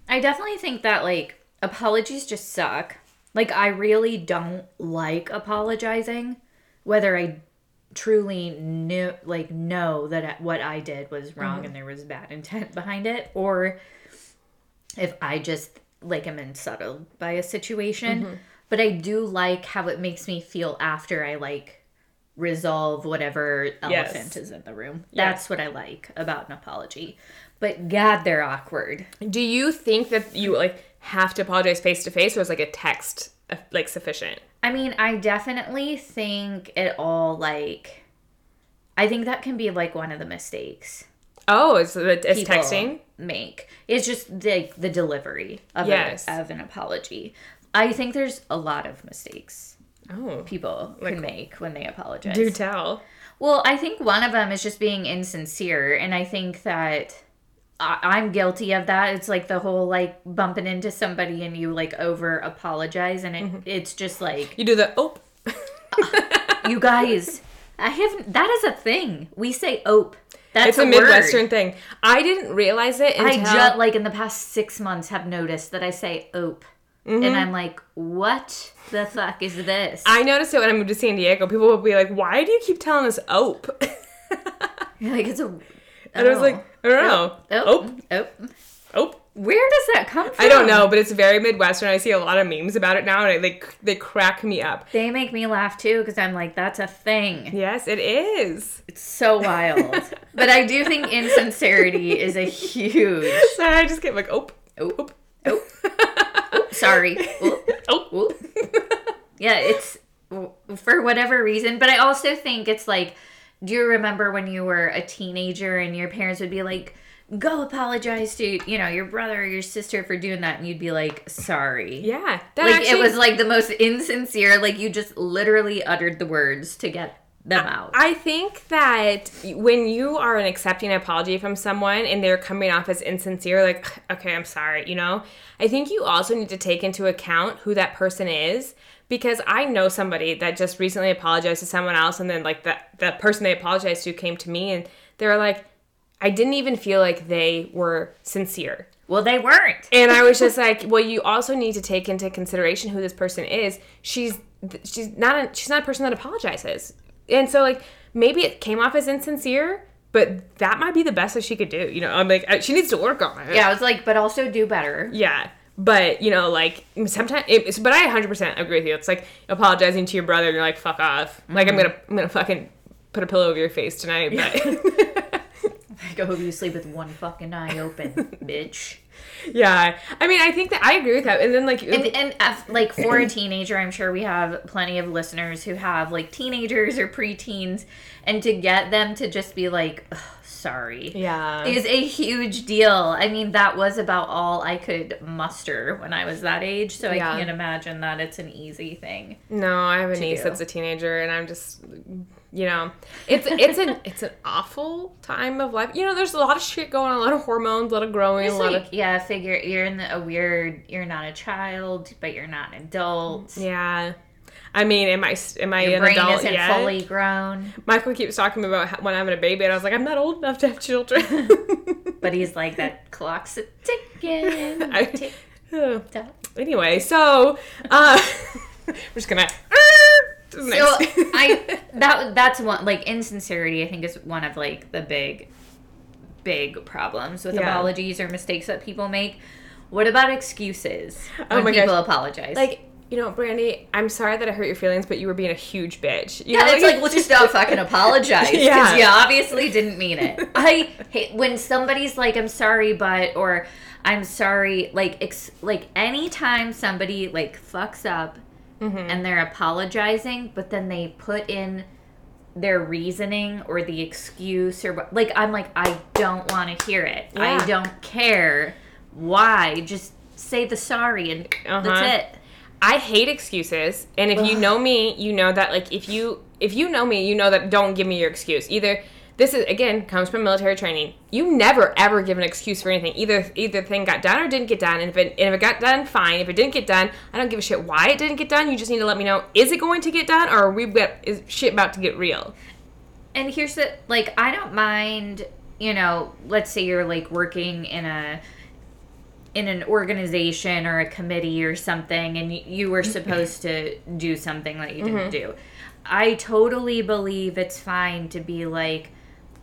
I definitely think that like apologies just suck. Like I really don't like apologizing, whether I truly knew like know that what I did was wrong mm-hmm. and there was bad intent behind it, or if I just like am unsettled by a situation. Mm-hmm. But I do like how it makes me feel after I like resolve whatever Yes. elephant is in the room. Yeah. That's what I like about an apology. But God, they're awkward. do you think that you like have to apologize face to face or is like a text uh, like sufficient I mean, I definitely think it all like I think that can be like one of the mistakes oh it's, it's texting make. It's just the the delivery of, Yes. a, of an apology. I think there's a lot of mistakes oh people can make when they apologize. do tell Well, I think one of them is just being insincere, and I think that I, I'm guilty of that. It's like the whole like bumping into somebody and you like over apologize, and it, Mm-hmm. it's just like you do the oh (laughs) you guys. I haven't. That is a thing. We say "ope." That's it's a, word. midwestern thing i didn't realize it I until just like in the past six months have noticed that I say "ope," Mm-hmm. and I'm like, "What the fuck is this?" I noticed it when I moved to San Diego. People would be like, "Why do you keep telling us ope?" (laughs) Like it's a. And I was like, I don't know. oh, oh, oh. Where does that come from? I don't know, but it's very Midwestern. I see a lot of memes about it now, and they they crack me up. They make me laugh too because I'm like, that's a thing. Yes, it is. It's so wild. but I do think insincerity is a huge. (laughs) So I just get like, oh, Oh, oh, oh sorry. (laughs) Oh. Yeah, it's for whatever reason. But I also think it's like, do you remember when you were a teenager and your parents would be like, go apologize to you know your brother or your sister for doing that and you'd be like sorry Yeah, that like actually- it was like the most insincere like you just literally uttered the words to get them out I think that when you are an accepting apology from someone and they're coming off as insincere, like, okay, I'm sorry, you know, I think you also need to take into account who that person is. Because I know somebody that just recently apologized to someone else, and then like the, that person they apologized to came to me, and they were like, I didn't even feel like they were sincere. well they weren't (laughs) And I was just (laughs) like, well, you also need to take into consideration who this person is. She's she's not a, she's not a person that apologizes. And so like maybe it came off as insincere, but that might be the best that she could do. You know, I'm like I- she needs to work on it. yeah i was like but also do better Yeah. But you know, like sometimes, it, but I 100% agree with you. It's like apologizing to your brother, and you're like, "Fuck off!" Like I'm mm-hmm. gonna, I'm gonna fucking put a pillow over your face tonight. But (laughs) (laughs) like i hope you sleep with one fucking eye open (laughs) bitch yeah, I mean, I think that I agree with that. And then like, and, and like for a teenager i'm sure we have plenty of listeners who have like teenagers or preteens and to get them to just be like sorry yeah, is a huge deal i mean that was about all i could muster when i was that age so Yeah. i can't imagine that it's an easy thing No, I have a niece do. that's a teenager, and I'm just, you know, it's it's an (laughs) it's an awful time of life. You know, there's a lot of shit going on, a lot of hormones, a lot of growing, it's a lot like of yeah figure you're in the, a weird you're not a child but you're not an adult yeah. I mean, am I am I your an brain adult isn't yet? fully grown Michael keeps talking about when I'm having a baby, and I was like, I'm not old enough to have children. (laughs) but he's like that clock's a ticking (laughs) tick anyway, so uh, we're just gonna. So Next. I (laughs) that that's one like insincerity. I think is one of like the big, big problems with Yeah. apologies or mistakes that people make. What about excuses Oh when my people gosh. apologize? like you know, Brandy, I'm sorry that I hurt your feelings, but you were being a huge bitch. You yeah, know, it's like well, just don't fucking (laughs) apologize because Yeah. you obviously didn't mean it. (laughs) I hate when somebody's like, "I'm sorry, but," or "I'm sorry," like ex- like anytime somebody like fucks up Mm-hmm. and they're apologizing, but then they put in their reasoning or the excuse or like I'm like I don't want to hear it. Yeah. I don't care why. Just say the sorry and Uh-huh. that's it. I hate excuses, and if you know me, you know that like if you if you know me, you know that don't give me your excuse. Either this is again comes from military training. You never ever give an excuse for anything. Either either thing got done or didn't get done. And if it and if it got done, fine. If it didn't get done, I don't give a shit why it didn't get done. You just need to let me know: is it going to get done, or are we got is shit about to get real? And here's the like I don't mind, you know, let's say you're like working in a in an organization or a committee or something and y- you were supposed to do something that you didn't mm-hmm. do. I totally believe it's fine to be like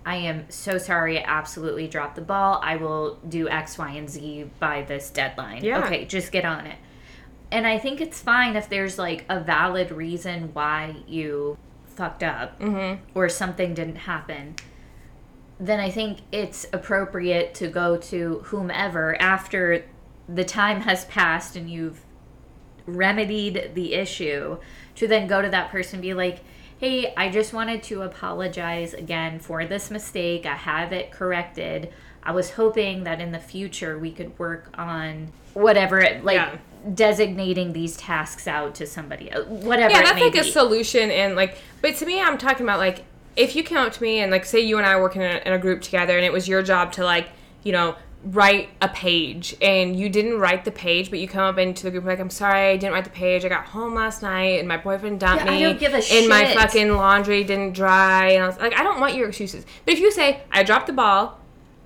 I am so sorry I absolutely dropped the ball. I will do X, Y, and Z by this deadline. Yeah. Okay, just get on it. And I think it's fine if there's like a valid reason why you fucked up mm-hmm. or something didn't happen. Then I think it's appropriate to go to whomever after the time has passed and you've remedied the issue to then go to that person and be like, hey, I just wanted to apologize again for this mistake. I have it corrected. I was hoping that in the future we could work on whatever it like Yeah. designating these tasks out to somebody else, whatever Yeah, that's like be. a solution, and like, but to me, I'm talking about like if you came up to me and like say you and I were working in a, in a group together, and it was your job to like you know write a page, and you didn't write the page, but you come up into the group like, I'm sorry, I didn't write the page. I got home last night, and my boyfriend dumped Yeah, I me, don't give a and my fucking laundry didn't dry, and I was like, I don't want your excuses. But if you say I dropped the ball,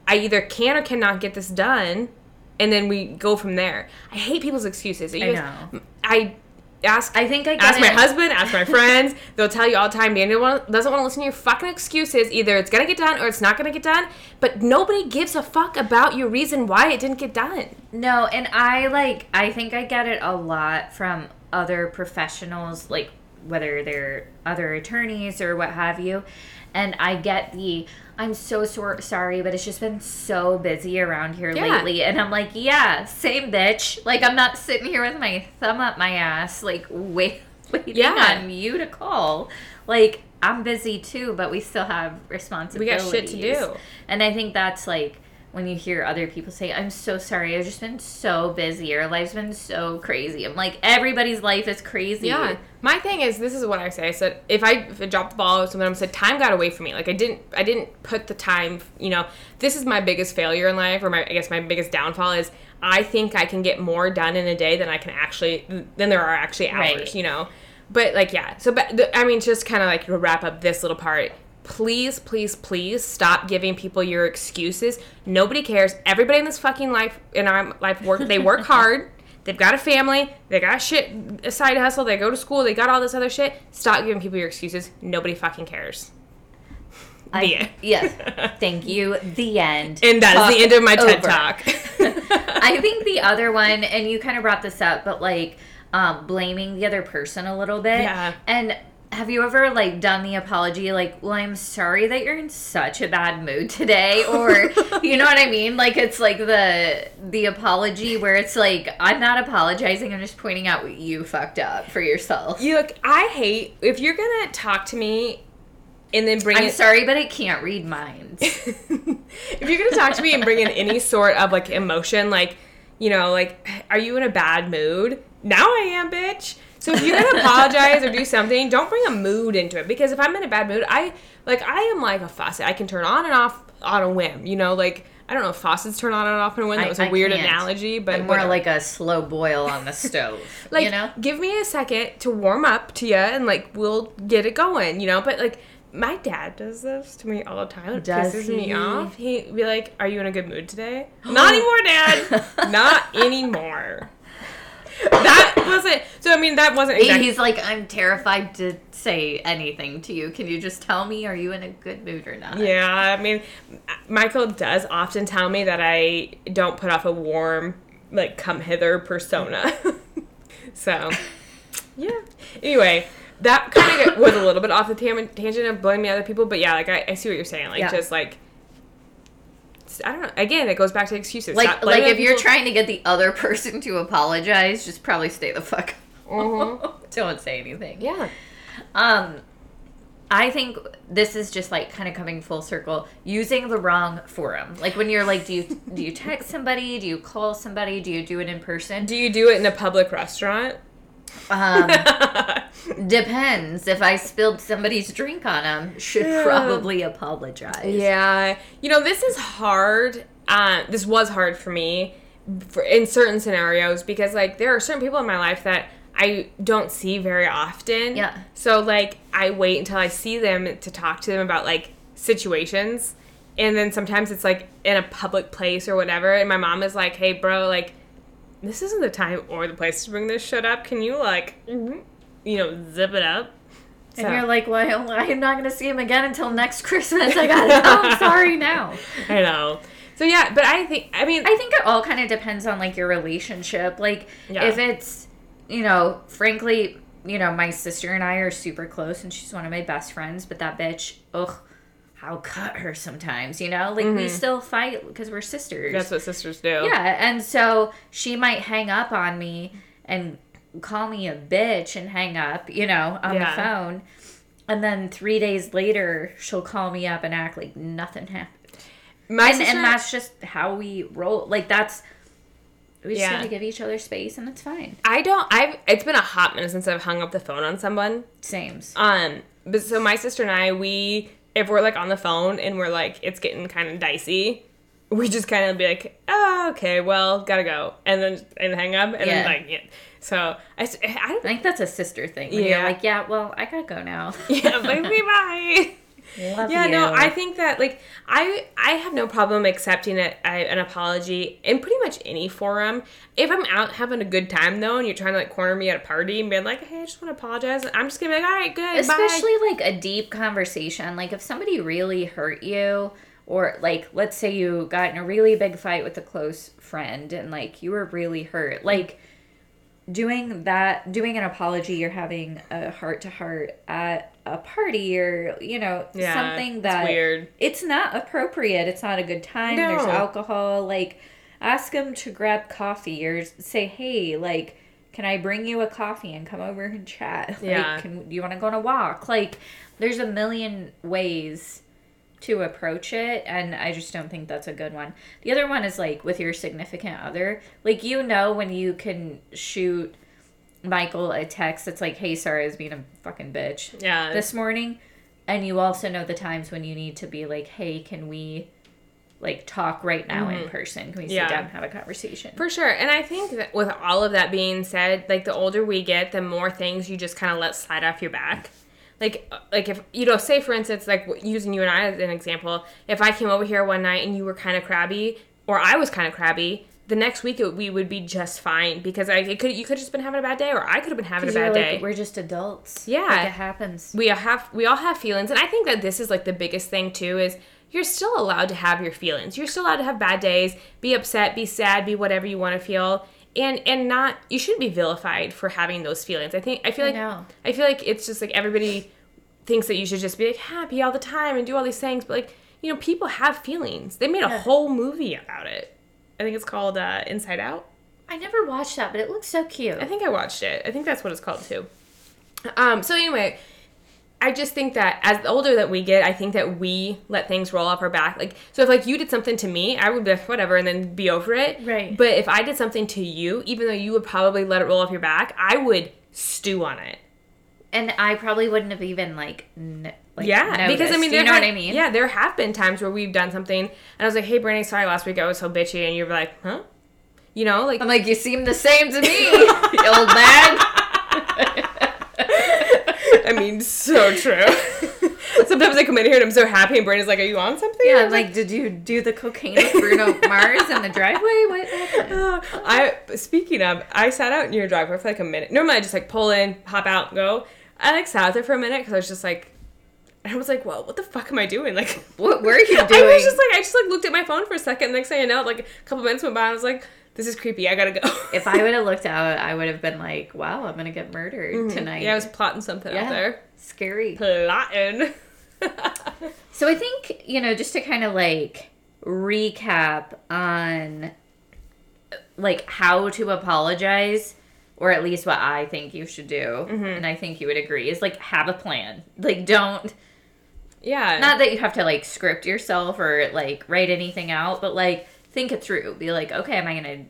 I either can or cannot get this done. And then we go from there. I hate people's excuses. You I guys- know. I ask I think I get ask my husband, ask my (laughs) friends. They'll tell you all the time. Daniel doesn't want to listen to your fucking excuses. Either it's gonna get done or it's not gonna get done. But nobody gives a fuck about your reason why it didn't get done. No, and I like I think I get it a lot from other professionals like whether they're other attorneys or what have you. And I get the I'm so sor- sorry, but it's just been so busy around here Yeah. lately. And I'm like, yeah, same bitch. Like I'm not sitting here with my thumb up my ass, like wait, (laughs) waiting Yeah. on you to call. Like I'm busy too, but we still have responsibilities. We got shit to do. And I think that's like when you hear other people say, I'm so sorry, I've just been so busy, or life's been so crazy. I'm like, everybody's life is crazy. Yeah. My thing is, this is what I say. I said, if I, if I dropped the ball or something, I said, time got away from me. Like I didn't, I didn't put the time. You know, this is my biggest failure in life, or my, I guess my biggest downfall is I think I can get more done in a day than I can actually, than there are actually hours. Right. You know. But like, yeah. So, but the, I mean, just kind of like to wrap up this little part. Please, please, please stop giving people your excuses. Nobody cares. Everybody in this fucking life, in our life, work. They work (laughs) hard. They've got a family. They got shit, a side hustle. They go to school. They got all this other shit. Stop giving people your excuses. Nobody fucking cares. I, The end. yes. (laughs) Thank you. The end. And that is Talk the end of my TED talk. (laughs) I think the other one, and you kind of brought this up, but like um, blaming the other person a little bit. Yeah. And have you ever like done the apology like, "Well, I'm sorry that you're in such a bad mood today," (laughs) or you know what I mean? Like it's like the the apology where it's like, "I'm not apologizing. I'm just pointing out what you fucked up for yourself." you look, I hate if you're gonna talk to me and then bring I'm it. sorry, but I can't read minds. (laughs) if you're gonna talk to me and bring in any sort of like emotion, like you know, like are you in a bad mood? Now I am, bitch. So if you're gonna apologize or do something, don't bring a mood into it because if I'm in a bad mood, I like I am like a faucet. I can turn on and off on a whim. You know, like I don't know if faucets turn on and off on a whim. That was a I weird can't. analogy, but I'm more whatever. like a slow boil on the stove. (laughs) like you know? give me a second to warm up to you and like we'll get it going you know but like my dad does this to me all the time it Does pisses me off he'd be like are you in a good mood today (gasps) not anymore dad (laughs) not anymore that wasn't so i mean that wasn't exactly He's like, I'm terrified to say anything to you. Can you just tell me, are you in a good mood or not? yeah i mean michael does often tell me that i don't put off a warm like come hither persona (laughs) so yeah anyway that kind of was a little bit off the tam- tangent of blaming other people but yeah like i, I see what you're saying like Yeah. just like i don't know again it goes back to excuses Like, like if you're people- trying to get the other (laughs) person to apologize, just probably stay the fuck. Mhm. (laughs) Don't say anything. yeah Um, I think this is just like kind of coming full circle, using the wrong forum. Like when you're like, do you do you text somebody? Do you call somebody? Do you do it in person? do you do it in a public restaurant Um, (laughs) depends. If I spilled somebody's drink on them, should Yeah. probably apologize. Yeah, you know this is hard. Uh, this was hard for me for, in certain scenarios because like there are certain people in my life that I don't see very often. Yeah. So like I wait until I see them to talk to them about like situations, and then sometimes it's like in a public place or whatever, and my mom is like, "Hey, bro, like." This isn't the time or the place to bring this shit up. Can you like, you know, zip it up? And you're like, well, I'm not going to see him again until next (laughs) Christmas. I got to tell him (laughs) sorry now. I know. So yeah, but I think I mean I think it all kind of depends on like your relationship. Like Yeah. if it's, you know, frankly, you know, my sister and I are super close and she's one of my best friends, but that bitch, ugh, I'll cut her sometimes, you know? Like we still fight because we're sisters. Mm-hmm. that's what sisters do. yeah, and so she might hang up on me and call me a bitch and hang up, you know, on Yeah. the phone. And then three days later, she'll call me up and act like nothing happened My and, sister, and that's just how we roll. Like that's we just Yeah. have to give each other space, and it's fine. I don't. I've. It's been a hot minute since I've hung up the phone on someone. Sames. Um. But so my sister and I, we if we're like on the phone and we're like it's getting kind of dicey, we just kind of be like, oh, okay, well, gotta go, and then and hang up, and Yeah. then like yeah. So I think that's a sister thing. Yeah. you're like, yeah, well, I gotta go now. (laughs) yeah, like, bye. (laughs) Love yeah, you. no, I think that like I I have no problem accepting a, a, an apology in pretty much any forum. If I'm out having a good time though, and you're trying to like corner me at a party and being like, "Hey, I just want to apologize," I'm just gonna be like, "All right, good, especially bye." like a deep conversation like if somebody really hurt you or like let's say you got in a really big fight with a close friend and like you were really hurt like doing that doing an apology you're having a heart to heart at a party or you know Yeah, something it's that weird. it's not appropriate. It's not a good time. There's alcohol. Like ask them to grab coffee or say hey like can i bring you a coffee and come over and chat? (laughs) Like Yeah. can do you want to go on a walk? Like there's a million ways to approach it and i just don't think that's a good one. The other one is like with your significant other. Like you know when you can shoot michael a text that's like hey sorry i was being a fucking bitch Yeah, this morning and you also know the times when you need to be like hey can we like talk right now in mm-hmm. person can we sit Yeah. down and have a conversation For sure. And I think that with all of that being said, like the older we get, the more things you just kind of let slide off your back. Like, like if you know, say for instance, like using you and I as an example, if I came over here one night and you were kind of crabby, or I was kind of crabby, the next week it, we would be just fine because I it could you could have just been having a bad day, or I could have been having a bad like, day. we're just adults. Yeah. like it happens. We all have we all have feelings. And i think that this is like the biggest thing too is you're still allowed to have your feelings. You're still allowed to have bad days be upset be sad be whatever you want to feel. And and not you shouldn't be vilified for having those feelings. I think i feel I like know. i feel like it's just like everybody thinks that you should just be like happy all the time and do all these things. But like you know people have feelings. They made a Yeah. whole movie about it i think it's called uh, inside out i never watched that but it looks so cute I think I watched it. I think that's what it's called too. Um, so anyway, I just think that as the older that we get, I think that we let things roll off our back. Like so, if like you did something to me, I would be like whatever, and then be over it. Right. But if I did something to you, even though you would probably let it roll off your back, I would stew on it. and i probably wouldn't have even like, n- like yeah, because I mean, you there know had- what i mean Yeah, there have been times where we've done something, and I was like, "Hey, Brittany, sorry last week I was so bitchy," and you're like, "Huh?" You know, like i'm like you seem the same to me (laughs) old man I mean, so true. (laughs) Sometimes I come in here and I'm so happy, and Brandon's like, "Are you on something?" Yeah, I'm I'm like, did you do the cocaine with Bruno Mars in the driveway? What happened? Uh, (laughs) I speaking of, I sat out in your driveway for like a minute. Normally, I just like pull in, hop out, go. I like sat out there for a minute because I was just like, I was like, well, what the fuck am I doing? (laughs) Like, (laughs) What were you doing?" I was just like, I just like looked at my phone for a second. Next thing I know, like a couple minutes went by. And I was like, this is creepy. I gotta go. (laughs) if I would have looked out, I would have been like, wow, I'm gonna get murdered tonight. Mm-hmm. yeah, I was plotting something out there. Scary. Plotting. So I think, you know, just to kind of like recap on like how to apologize or at least what I think you should do Mm-hmm. and I think you would agree is like have a plan. Like don't yeah. not that you have to like script yourself or like write anything out, but like think it through. Be like, okay, am I gonna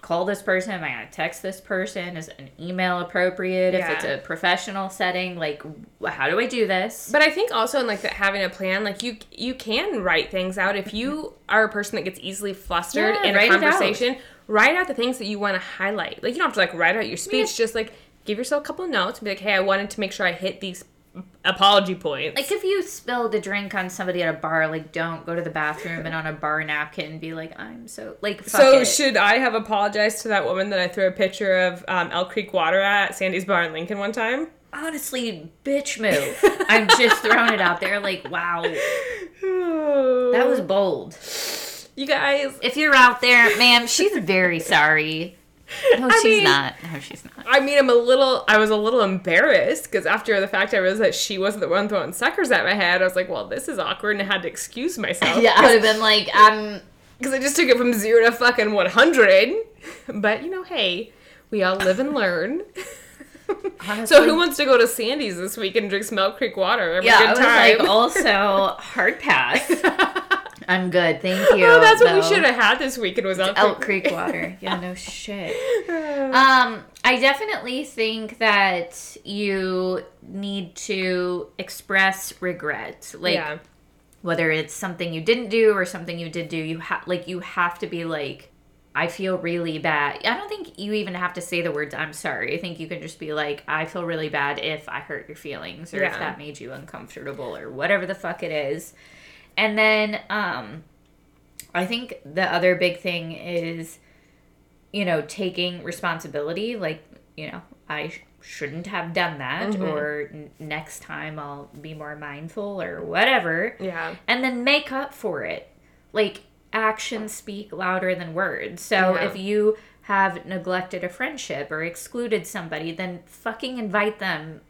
call this person? Am I gonna text this person? Is an email appropriate? If it's a professional setting, like how do I do this? But I think also in like that having a plan, like you you can write things out if you mm-hmm. are a person that gets easily flustered Yeah, in a it out. conversation. Write out the things that you want to highlight. Like you don't have to like write out your speech. Just like give yourself a couple of notes and be like, hey, I wanted to make sure I hit these apology points. Like if you spilled a drink on somebody at a bar, like don't go to the bathroom and on a bar napkin be like, I'm so like fuck so it. should I have apologized to that woman that I threw a picture of um, Elk Creek water at Sandy's bar in Lincoln one time? honestly bitch move. I'm just throwing it out there like wow. That (sighs) that was bold. you guys. If you're out there, ma'am, she's very sorry. No, she's mean- not. No, she's not. I mean, I'm a little. I was a little embarrassed because after the fact, I realized that she wasn't the one throwing suckers at my head. I was like, "Well, this is awkward," and I had to excuse myself. (laughs) Yeah, I would have been like, um, because I just took it from zero to fucking 100. But you know, hey, we all live and learn. (laughs) honestly, so who wants to go to Sandy's this week and drink Smell Creek water? A Yeah, I good was time. like, also (laughs) hard pass. I'm good, thank (laughs) you. oh, that's what we should have had this weekend was Elk, Elk Creek (laughs) water. Yeah, no shit. (sighs) Um, I definitely think that you need to express regret. Like yeah, whether it's something you didn't do or something you did do, you have like you have to be like I feel really bad. I don't think you even have to say the words I'm sorry. I think you can just be like, I feel really bad if I hurt your feelings or if that made you uncomfortable or whatever the fuck it is. And then um I think the other big thing is you know, taking responsibility like, you know, I sh- shouldn't have done that Mm-hmm. or n- next time I'll be more mindful or whatever Yeah. and then make up for it. Like actions speak louder than words. So Yeah. if you have neglected a friendship or excluded somebody, then fucking invite them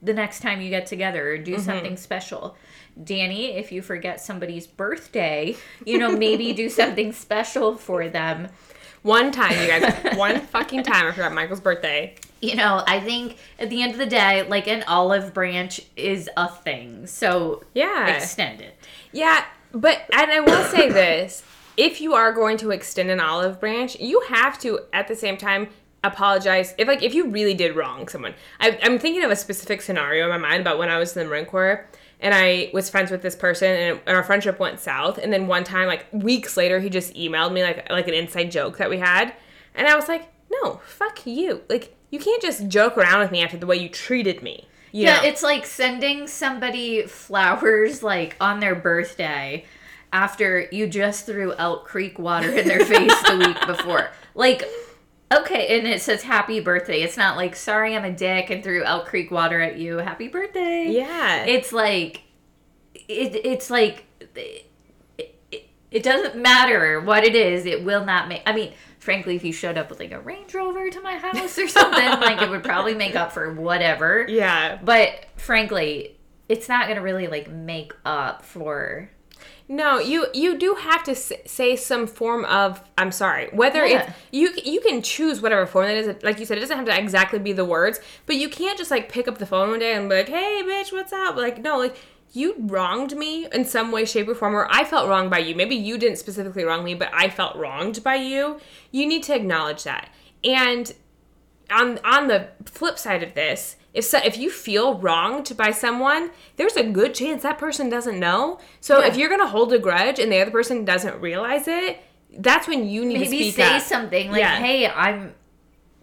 the next time you get together or do something special. Danny, if you forget somebody's birthday, you know, maybe do (laughs) something special for them. One time, you guys, (laughs) one fucking time I forgot Michael's birthday. You know, I think at the end of the day, like an olive branch is a thing. So Yeah. extend it. Yeah, but and I will say (coughs) this: if you are going to extend an olive branch, you have to at the same time apologize. If like if you really did wrong someone, I, I'm thinking of a specific scenario in my mind about when I was in the Marine Corps. And I was friends with this person, and, and our friendship went south. And then one time, like weeks later, he just emailed me like like an inside joke that we had, and I was like, "No, fuck you! Like you can't just joke around with me after the way you treated me." You Yeah, know? it's like sending somebody flowers like on their birthday after you just threw Elk Creek water in their face the week before. Like, okay, and it says happy birthday. It's not like sorry I'm a dick and threw Elk Creek water at you. Happy birthday. yeah, It's like it it's like it, it, it doesn't matter what it is. It will not make I mean, frankly, if you showed up with like a Range Rover to my house or something, (laughs) like it would probably make up for whatever. yeah. But frankly, it's not gonna really like make up for. No, you you do have to say some form of I'm sorry. Whether Yeah. it's you you can choose whatever form that is. Like you said, it doesn't have to exactly be the words, but you can't just like pick up the phone one day and be like, "Hey, bitch, what's up?" Like no, like you wronged me in some way, shape, or form, or I felt wronged by you. Maybe you didn't specifically wrong me, but I felt wronged by you. You need to acknowledge that. And on on the flip side of this, if so, if you feel wronged by someone, there's a good chance that person doesn't know. So Yeah. if you're gonna hold a grudge and the other person doesn't realize it, that's when you need to Maybe speak say up. something like, Yeah. "Hey, I'm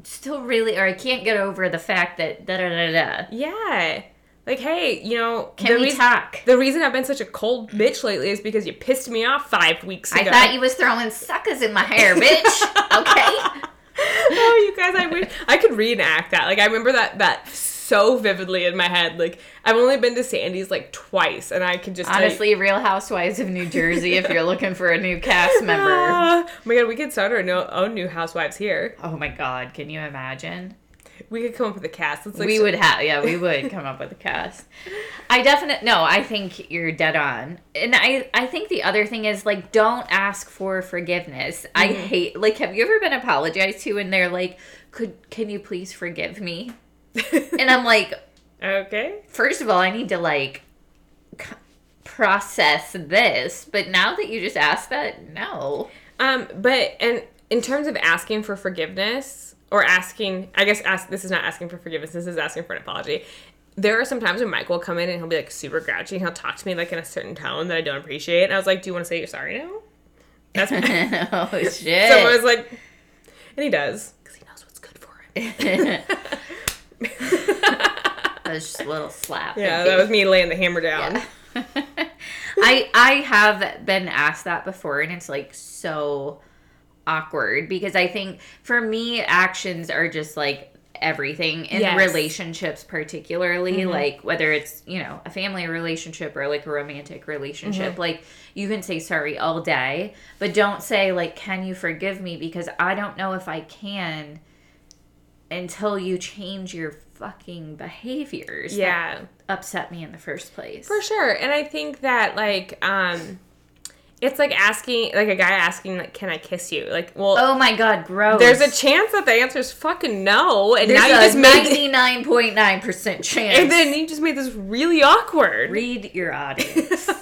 still really, or I can't get over the fact that da da da da." Yeah, like hey, you know, Can we talk? The reason I've been such a cold bitch lately is because you pissed me off five weeks ago. I thought you was throwing suckers in my hair, bitch. (laughs) okay. Oh, you guys, I wish I could reenact that. Like I remember that that so vividly in my head. Like I've only been to Sandy's like twice, and I can just tell you- Honestly, Real Housewives of New Jersey. if you're looking for a new cast (laughs) member. Ah, oh my god, we could start our own new housewives here. Oh my God, can you imagine? We could come up with a cast. Like we would have yeah we would come up with a cast i definitely no i think you're dead on and i i think the other thing is like don't ask for forgiveness i Mm-hmm. hate like have you ever been apologized to and they're like could can you please forgive me and i'm like (laughs) okay. first of all i need to like c- process this but now that you just asked that no Um, but and in terms of asking for forgiveness or asking, I guess ask this is not asking for forgiveness. This is asking for an apology. There are some times when Mike will come in and he'll be like super grouchy and he'll talk to me like in a certain tone that I don't appreciate. And I was like, "Do you want to say you're sorry now?" That's (laughs) (laughs) oh so I shit was like, and he does because he knows what's good for him. (laughs) that was just a little slap Yeah, that was me laying the hammer down. I I have been asked that before and it's like so awkward because I think for me actions are just like everything in Yes. relationships particularly like whether it's you know a family relationship or like a romantic relationship like you can say sorry all day but don't say like can you forgive me because I don't know if I can until you change your fucking behaviors that Yeah. upset me in the first place For sure. And I think that like um it's like asking like a guy asking like can I kiss you? Like, well, Oh my god, gross. there's a chance that the answer is fucking no and There's now you just made ninety nine point nine percent chance. and then you just made this really awkward. read your audience. (laughs)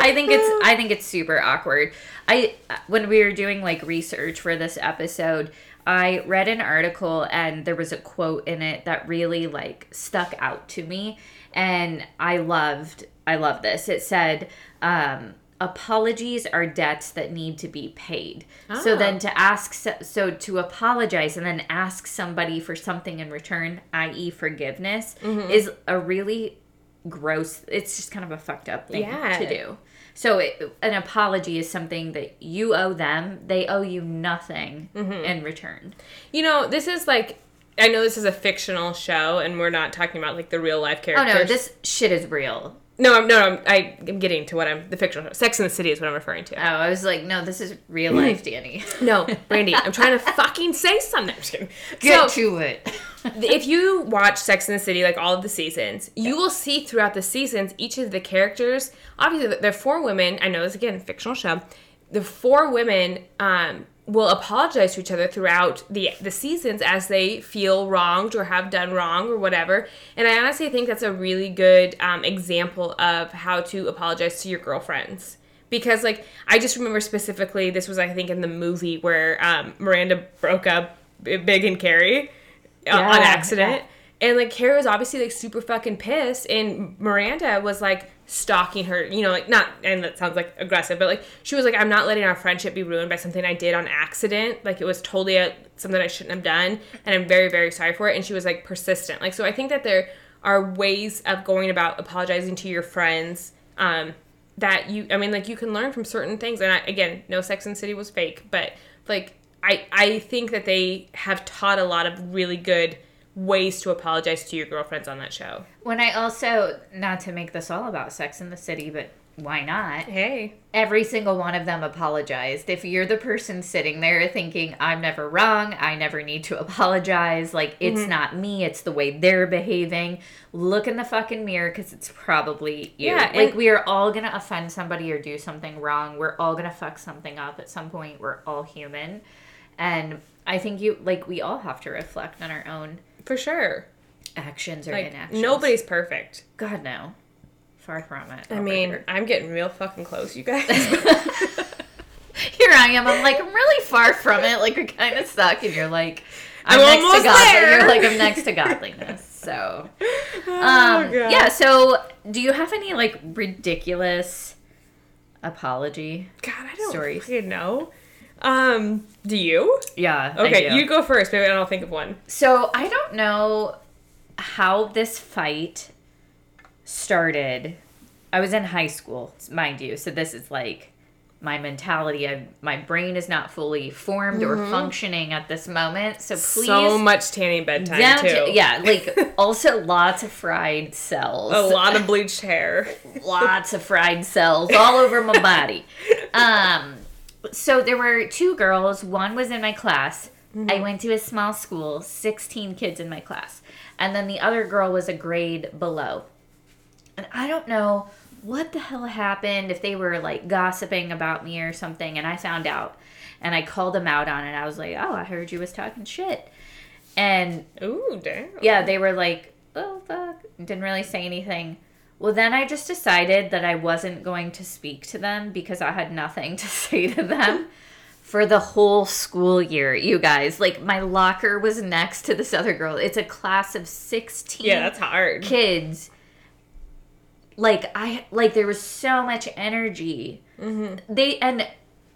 I think it's I think it's super awkward. I when we were doing like research for this episode, I read an article and there was a quote in it that really like stuck out to me and I loved I love this. It said um apologies are debts that need to be paid. So ah. then to ask so, to apologize and then ask somebody for something in return, i.e. forgiveness, mm-hmm. is a really gross it's just kind of a fucked up thing Yeah. to do. So it, an apology is something that you owe them. They owe you nothing mm-hmm. in return. You know, this is like I know this is a fictional show, and we're not talking about like the real life characters. Oh no, this shit is real. No, I'm, no, I'm, I, I'm getting to what I'm the fictional show. Sex in the City is what I'm referring to. Oh, I was like, no, this is real life, Danny. (clears throat) No, Brandy, I'm trying to (laughs) fucking say something. I'm just kidding. Get so, to it. if you watch Sex in the City, like all of the seasons, you will see throughout the seasons each of the characters. Obviously, they're four women. I know this again, fictional show. The four women um, will apologize to each other throughout the the seasons as they feel wronged or have done wrong or whatever. And I honestly think that's a really good um, example of how to apologize to your girlfriends because like I just remember specifically this was I think in the movie where um, Miranda broke up Big and Carrie uh, on Yeah, accident. And like Carrie was obviously like super fucking pissed, and Miranda was like stalking her, you know, like not, and that sounds like aggressive, but like she was like, I'm not letting our friendship be ruined by something I did on accident. Like it was totally a, something I shouldn't have done, and I'm very, very sorry for it. And she was like persistent. Like, so I think that there are ways of going about apologizing to your friends um, that you, I mean, like you can learn from certain things. And I, again, no Sex and City was fake, but like I, I think that they have taught a lot of really good ways to apologize to your girlfriends on that show. When I also, not to make this all about Sex in the City, but why not? Hey. Every single one of them apologized. If you're the person sitting there thinking, I'm never wrong, I never need to (laughs) apologize, like it's Mm-hmm. not me, it's the way they're behaving, look in the fucking mirror because it's probably you. Yeah, like we are all gonna offend somebody or do something wrong. We're all gonna fuck something up at some point. We're all human. And I think you, like, we all have to reflect on our own For sure. actions or Like inactions. nobody's perfect. God, no. Far from it. I mean, here. I'm getting real fucking close, you guys. (laughs) here I am. I'm like, I'm really far from it. Like, we kind of suck. And you're like, I'm, I'm next almost to God. there. You're like, I'm next to godliness. (laughs) So, Oh, um, God. yeah. So, do you have any like ridiculous apology? God, I don't Stories. know. Um, do you? Yeah. Okay, you go first. Maybe I'll think of one. So I don't know how this fight started. I was in high school, mind you. So this is like my mentality. I, my brain is not fully formed or functioning at this moment. So please so much tanning bedtime too. Yeah, like also lots of fried cells. (laughs) A lot of bleached hair. lots of fried cells all over my body. (laughs) Um, so there were two girls. One was in my class. I mm-hmm. went to a small school, 16 kids in my class. And then the other girl was a grade below. And I don't know what the hell happened, if they were like gossiping about me or something. And I found out. And I called them out on it. I was like, oh, I heard you was talking shit. And Ooh, damn. yeah, they were like, oh, fuck. Didn't really say anything. Well, then I just decided that I wasn't going to speak to them because I had nothing (laughs) to say to them for the whole school year, you guys. Like, my locker was next to this other girl. It's a class of 16 Yeah, that's hard. kids. Like, I, like, there was so much energy. Mm-hmm. They, and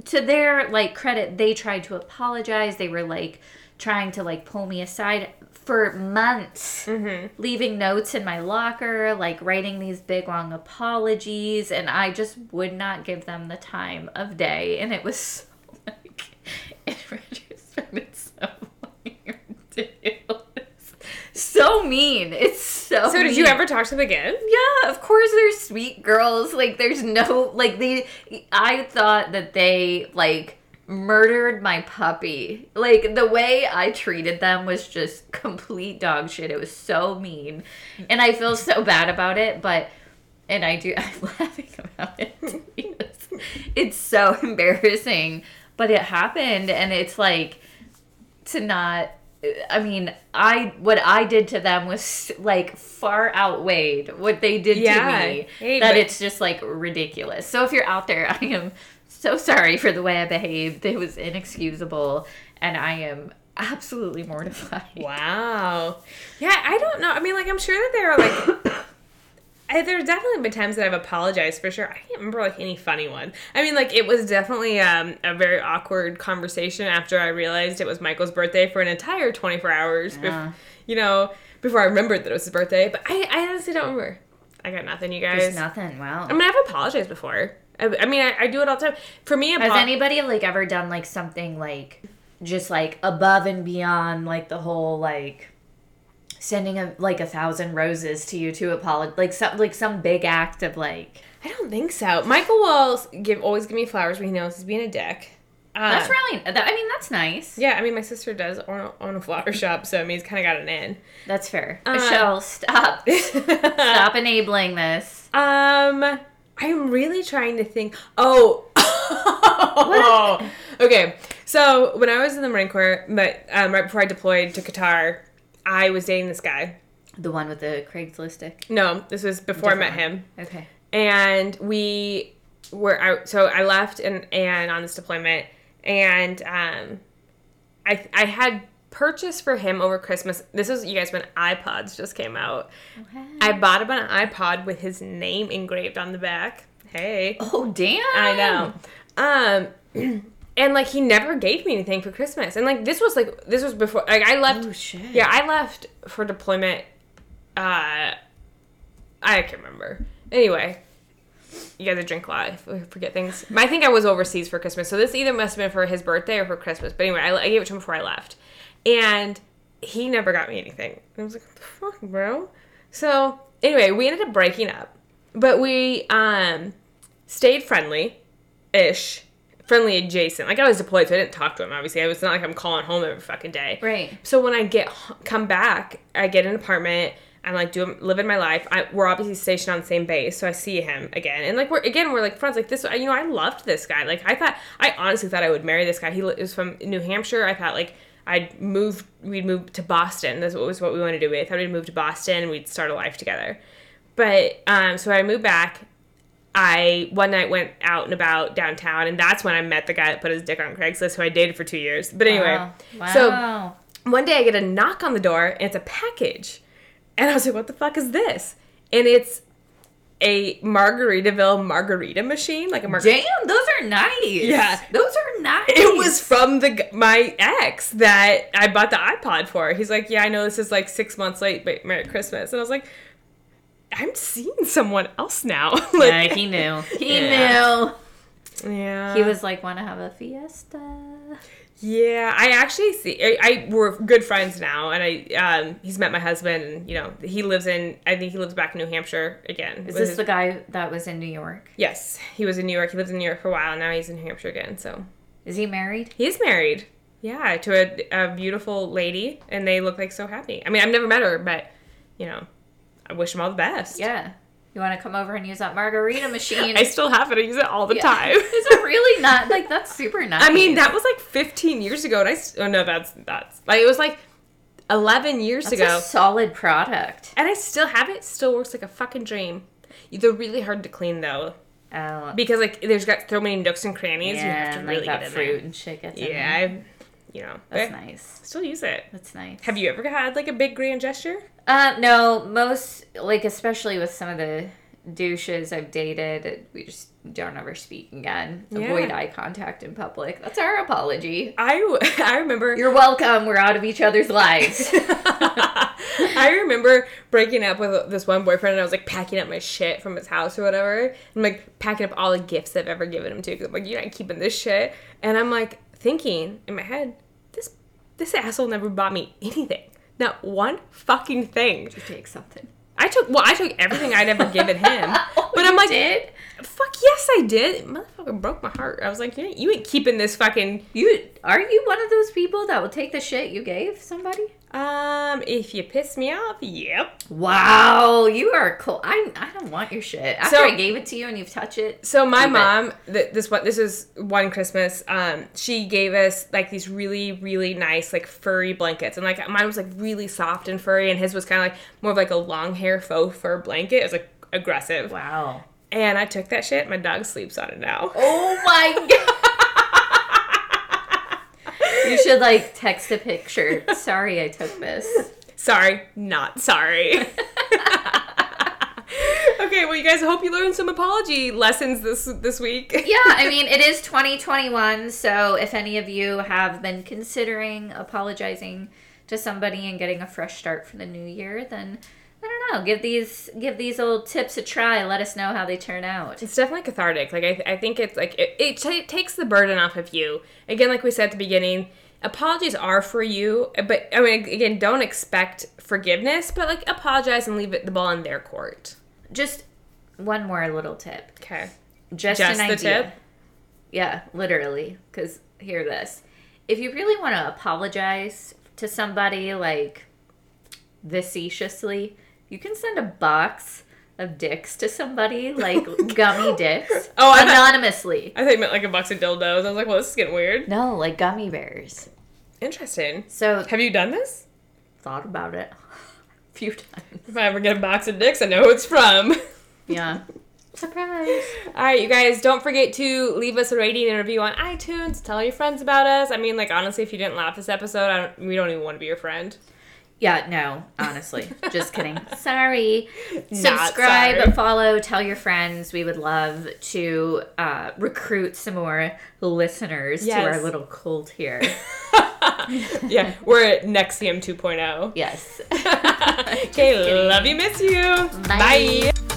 to their, like, credit, they tried to apologize. They were, like, trying to, like, pull me aside for months mm-hmm. leaving notes in my locker, like writing these big long apologies, and I just would not give them the time of day. And it was so, (laughs) like, in retrospect, it's so fucking ridiculous. (laughs) So mean. It's so So did you ever talk to them again? Yeah, of course they're sweet girls. Like there's no like they I thought that they like murdered my puppy. Like the way I treated them was just complete dog shit. It was so mean. And I feel so bad about it, but and I do (laughs) I'm laughing about it it's so (laughs) embarrassing. But it happened and it's like to not I mean, I what I did to them was like far outweighed what they did Yeah. to me. Hey, that but- it's just like ridiculous. So if you're out there, (laughs) I am so sorry for the way I behaved. It was inexcusable, and I am absolutely mortified. Wow. Yeah, I don't know. I mean, like, I'm sure that there are like. (coughs) I, there's definitely been times that I've apologized for sure. I can't remember like any funny one. I mean, like it was definitely um, a very awkward conversation after I realized it was Michael's birthday for an entire 24 hours. Yeah. Bef- you know, before I remembered that it was his birthday. But I, I honestly don't remember. I got nothing, you guys. There's nothing. Wow. I mean, I've apologized before. I, I mean, I, I do it all the time. For me, Has apo- anybody like ever done like something like just like above and beyond like the whole like sending a like a thousand roses to you to apologize like some like some big act of like I don't think so. Michael will give always give me flowers when he knows he's being a dick. Uh, that's really that, I mean that's nice. Yeah, I mean, my sister does own a, own a flower shop, so I mean, he's kind of got an in. That's fair. Uh, Michelle, stop. (laughs) stop enabling this. Um, I'm really trying to think. Oh, okay. So when I was in the Marine Corps, but um, right before I deployed to Qatar, I was dating this guy. The one with the Craigslist stick. No, this was before I met Different him. Okay. and we were out so i left and and on this deployment and um i i had purchased for him over christmas this was you guys when ipods just came out i bought him an ipod with his name engraved on the back hey Oh damn. i know um (clears throat) and like he never gave me anything for christmas and like this was like this was before like i left Oh shit. yeah, I left for deployment. Uh, I can't remember. Anyway, you guys are drink a lot. Forget things. I think I was overseas for Christmas, so this either must have been for his birthday or for Christmas. But anyway, I, I gave it to him before I left, and he never got me anything. I was like, "What the fuck, bro?" So anyway, we ended up breaking up, but we um stayed friendly, ish. Friendly adjacent. Like I was deployed, so I didn't talk to him. Obviously, I was not like I'm calling home every fucking day. Right. So when I get come back, I get an apartment. I'm like doing living my life. I, we're obviously stationed on the same base, so I see him again, and like we're again we're like friends. Like this, you know, I loved this guy. Like I thought, I honestly thought I would marry this guy. He was from New Hampshire. I thought like I'd move, we'd move to Boston. That's what was what we wanted to do. I thought we'd move to Boston and we'd start a life together. But um, so I moved back. I one night went out and about downtown, and that's when I met the guy that put his dick on Craigslist, who I dated for two years. But anyway, Wow. so Wow. one day I get a knock on the door and it's a package. And I was like, what the fuck is this? And it's a Margaritaville margarita machine, like a margarita. Damn, those are nice. Yeah. Those are nice. It was from the my ex that I bought the iPod for. He's like, yeah, I know this is like six months late, but Merry Christmas. And I was like, I'm seeing someone else now. (laughs) like, Yeah, he knew. (laughs) He Yeah. knew. yeah, He was like, "Want to have a fiesta?" Yeah, I actually see. I, I we're good friends now, and I um he's met my husband, and you know he lives in. I think he lives back in New Hampshire again. Is this his- the guy that was in New York? Yes, he was in New York. He lives in New York for a while. and Now he's in New Hampshire again. So Is he married? he is married. Yeah, to a, a beautiful lady, and they look like so happy. I mean, I've never met her, but you know, I wish him all the best. Yeah. You want to come over and use that margarita machine? (laughs) I still have it. I use it all the Yeah. time. (laughs) Is it really (laughs) not like that's super nice? I mean, that was like 15 years ago, and I. Oh no, that's that's like it was like 11 years that's ago. a solid product. And I still have it. Still works like a fucking dream. They're really hard to clean though, Oh, because like there's got so many nooks and crannies. you have yeah, to and, really like that get in fruit there. and shit gets in Yeah, there. I, you know, That's eh, nice. still use it. That's nice. Have you ever had like a big grand gesture? Uh, no, most like especially with some of the douches I've dated, we just don't ever speak again. Yeah. Avoid eye contact in public. That's our apology. I (laughs) I remember. You're welcome. We're out of each other's lives. (laughs) (laughs) I remember breaking up with this one boyfriend, and I was like packing up my shit from his house or whatever. I'm like packing up all the gifts I've ever given him to because I'm like, you're not keeping this shit. And I'm like thinking in my head, this this asshole never bought me anything, not one fucking thing. Take something. I took well, I took everything I'd ever given him, (laughs) Oh, but I'm like, did? fuck yes, I did. Motherfucker broke my heart. I was like, you ain't, you ain't keeping this fucking. You are you one of those people that will take the shit you gave somebody? Um, if you piss me off, yep. Wow, you are cool. I I don't want your shit. After So- I gave it to you and you've touched it. So my mom, th- this one, this is one Christmas. Um, she gave us like these really, really nice like furry blankets, and like mine was like really soft and furry, and his was kind of like more of like a long hair faux fur blanket. It was like aggressive, Wow. and I took that shit. My dog sleeps on it now. Oh my god. (laughs) you should like text a picture. Sorry I took this. Sorry, not sorry. (laughs) okay, well, you guys, I hope you learned some apology lessons this this week. (laughs) yeah, I mean, it is 2021, so if any of you have been considering apologizing to somebody and getting a fresh start for the new year, then know, give these give these old tips a try. Let us know how they turn out. It's definitely cathartic. Like I, I think it's like it, it, t- takes the burden off of you. Again, like we said at the beginning, apologies are for you, but I mean, again, don't expect forgiveness, but like apologize and leave it the ball in their court. Just one more little tip. Okay. Just, Just an the idea. tip? Yeah, literally. Because hear this: if you really want to apologize to somebody, like facetiously, you can send a box of dicks to somebody, like (laughs) gummy dicks, Oh, I thought- anonymously. I think you meant like a box of dildos. I was like, well, this is getting weird. No, like gummy bears. Interesting. So Have you done this? thought about it (laughs) a few times. If I ever get a box of dicks, I know who it's from. (laughs) Yeah. Surprise. All right, you guys, don't forget to leave us a rating and review on iTunes. Tell your friends about us. I mean, like honestly, if you didn't laugh this episode, I don't, we don't even want to be your friend. Yeah, no, honestly. Just kidding. (laughs) Sorry. Subscribe, sorry. follow, tell your friends. We would love to uh, recruit some more listeners to our little cult here. (laughs) Yeah, we're at NXIVM 2.0. yes. (laughs) Okay, love you, miss you. Bye. Bye.